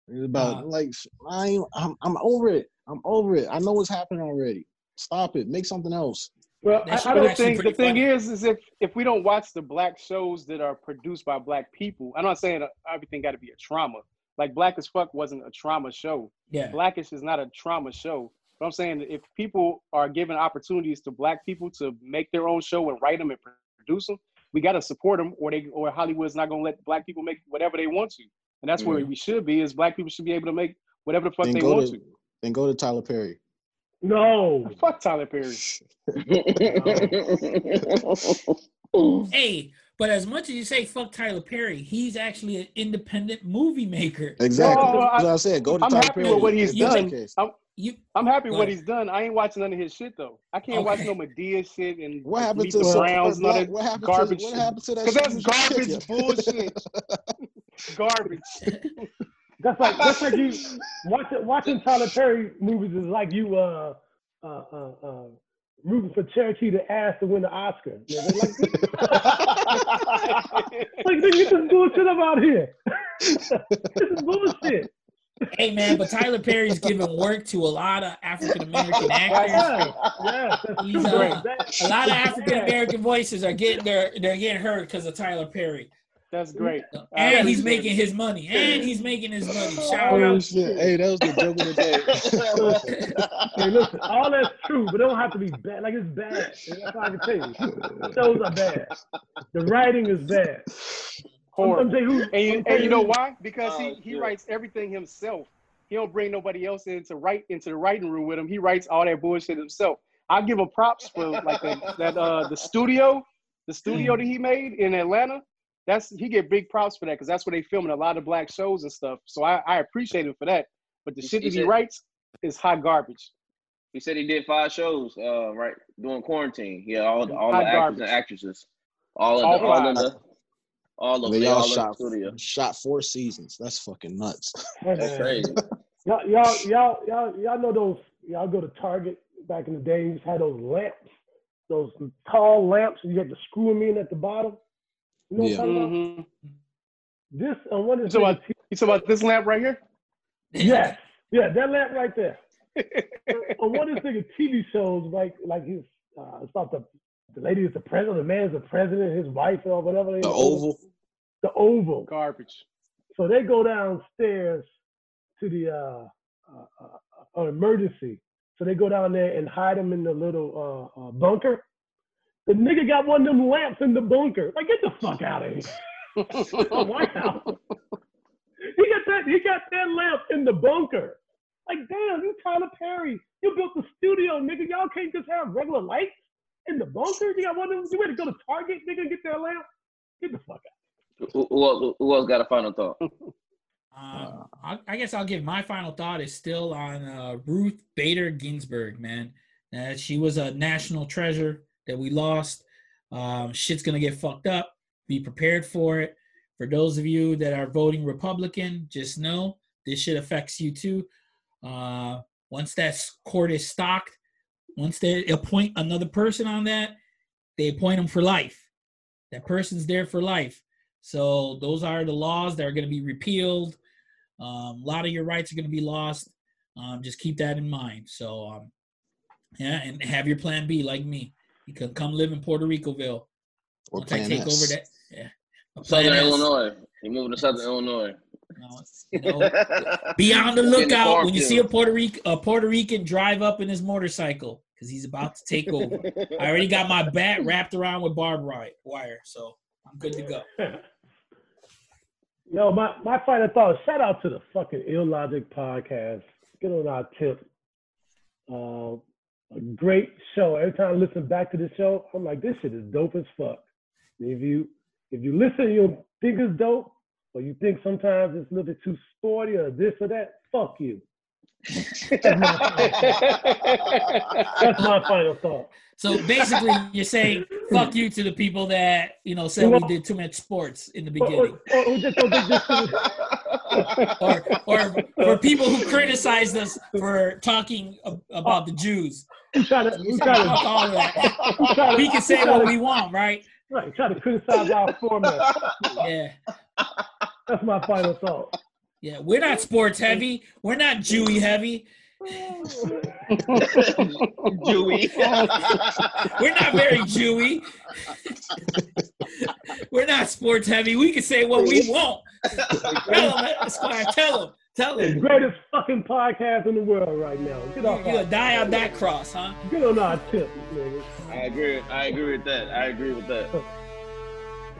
It's about Uh. like I ain't, I'm I'm over it. I'm over it. I know what's happening already. Stop it. Make something else. Well, I, I don't the actually thing, the pretty thing funny. is, is if if we don't watch the black shows that are produced by black people, I'm not saying uh, everything got to be a trauma. Like Black as Fuck wasn't a trauma show. Yeah. Blackish is not a trauma show. But I'm saying if people are given opportunities to black people to make their own show and write them and produce them, we got to support them, or they or Hollywood's not gonna let black people make whatever they want to. And that's where mm-hmm. we should be. Is black people should be able to make whatever the fuck Then they want to to. then go to Tyler Perry. No. Fuck Tyler Perry. *laughs* Hey, but as much as you say fuck Tyler Perry, he's actually an independent movie maker. Exactly. No, I- That's what I said. Go to I'm Tyler happy Perry. with what he's if that's the done. case. I'm, You I'm happy with what he's done. I ain't watching none of his shit though. I can't watch no Madea shit and What happened to the Browns and all what, that what happened garbage to what happened to that? *laughs* Because that's shit you just garbage *laughs* bullshit. garbage. That's like that's like you *laughs* watching watching Tyler Perry movies is like you uh uh uh, uh rooting for Cherokee to ask to win the Oscar. You know, *laughs* like, like nigga, get this bullshit up out here. *laughs* this is bullshit. hey man, but Tyler Perry's giving work to a lot of African American actors. Yeah, yeah, He's, uh, A lot of African American voices are getting their they're getting hurt because of Tyler Perry. That's great. And he's making his money. And he's making his money. Shout Oh, out. shit. Hey, that was the joke of the day. *laughs* Hey, listen, all that's true, but it don't have to be bad. Like it's bad. That's all I can tell you. The shows are bad. The writing is bad. I'm, Horrible. Who, And you, and you know why? Because Oh, he, he shit. writes everything himself. He don't bring nobody else in to write into the writing room with him. He writes all that bullshit himself. I give him props for like the, that uh the studio, the studio that he made in Atlanta. That's he get big props for that because that's where they filming a lot of black shows and stuff. So I, I appreciate him for that. But the He- shit that he said- writes is hot garbage. He said he did five shows, uh, right during quarantine. Yeah, all all the actors garbage. and actresses, all of All the, all of five. the, all of They they all all shot studio. shot four seasons. That's fucking nuts. That's crazy. *laughs* Y'all, y'all, y'all, y'all, y'all know those. Y'all go to Target back in the day. You just had those lamps, those tall lamps, and you had to screw them in at the bottom. You know Yeah. I'm talking about? Mm-hmm. This on one of So the what? You talking about this lamp right here? yes, yeah, that lamp right there. on one of his nigga TV shows, like like his, uh, it's about the the lady is the president, the man is the president, his wife or whatever. The. Oval. The Oval. Garbage. So they go downstairs to the uh, uh, uh, uh, emergency. So they go down there and hide him in the little uh, uh, bunker. The nigga got one of them lamps in the bunker. Like, get the fuck out of here. *laughs* The White House. He got that. He got that lamp in the bunker. Like, damn, you Tyler Perry. You built the studio, nigga. Y'all can't just have regular lights in the bunker. You got one of them. You ready to go to Target, nigga, and get that lamp? Get the fuck out. Who, who, else, who else got a final thought? *laughs* Um, I, I guess I'll give my final thought is still on uh, Ruth Bader Ginsburg, man. Uh, she was a national treasure that we lost. Um, shit's gonna get fucked up. Be prepared for it. For those of you that are voting Republican, just know this shit affects you too. Uh, once that court is stocked, once they appoint another person on that, they appoint them for life. That person's there for life. So those are the laws that are going to be repealed. Um, a lot of your rights are going to be lost. Um, just keep that in mind. So, um, yeah, and have your plan B like me. You can come live in Puerto Ricoville Or once I Plan take S. over that. Yeah, a plan Southern S. Illinois. He moving to Southern Illinois. No, no. *laughs* Be on the Getting the lookout when you see a. Puerto Rican a Puerto Rican drive up in his motorcycle because he's about to take over. *laughs* I already got my bat wrapped around with barbed wire, so I'm good to go. *laughs* Yo, my, my final thought, shout out to the fucking Illogic podcast. Get on our tip. Uh, a great show. Every time I listen back to the show, I'm like, this shit is dope as fuck. If you if you listen, you think it's dope, or you think sometimes it's a little bit too sporty or this or that, fuck you. That's my final thought. So basically, you're saying fuck you to the people that you know said we did too much sports in the beginning, or, or just don't think this shit is- or or for people who criticized us for talking about the Jews. who try to who try to, all try to We can say what we want, right? right, try to criticize our format. Yeah, That's my final thought. Yeah. We're not sports heavy. We're not Jewy heavy. Dewey. *laughs* We're not very Jewy. *laughs* We're not sports heavy. We can say what we want. Tell them, Esquire. Tell them. Tell The them. greatest fucking podcast in the world right now. Get You, off You're gonna die on that cross, huh? get on our tip, nigga. I agree. I agree with that. I agree with that. *laughs*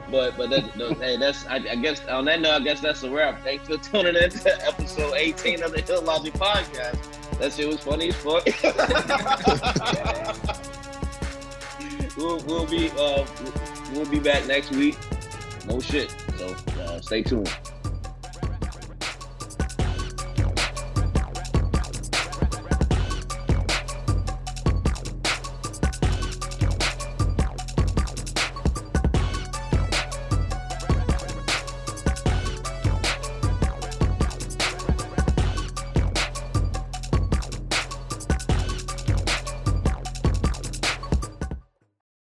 But but that, hey, that's I, I guess on that note, I guess that's a wrap. Thanks for tuning in to episode 18 of the ILLLogic Podcast. That shit was funny as fuck. *laughs* we'll, we'll be uh we'll be back next week. No shit. So uh, stay tuned.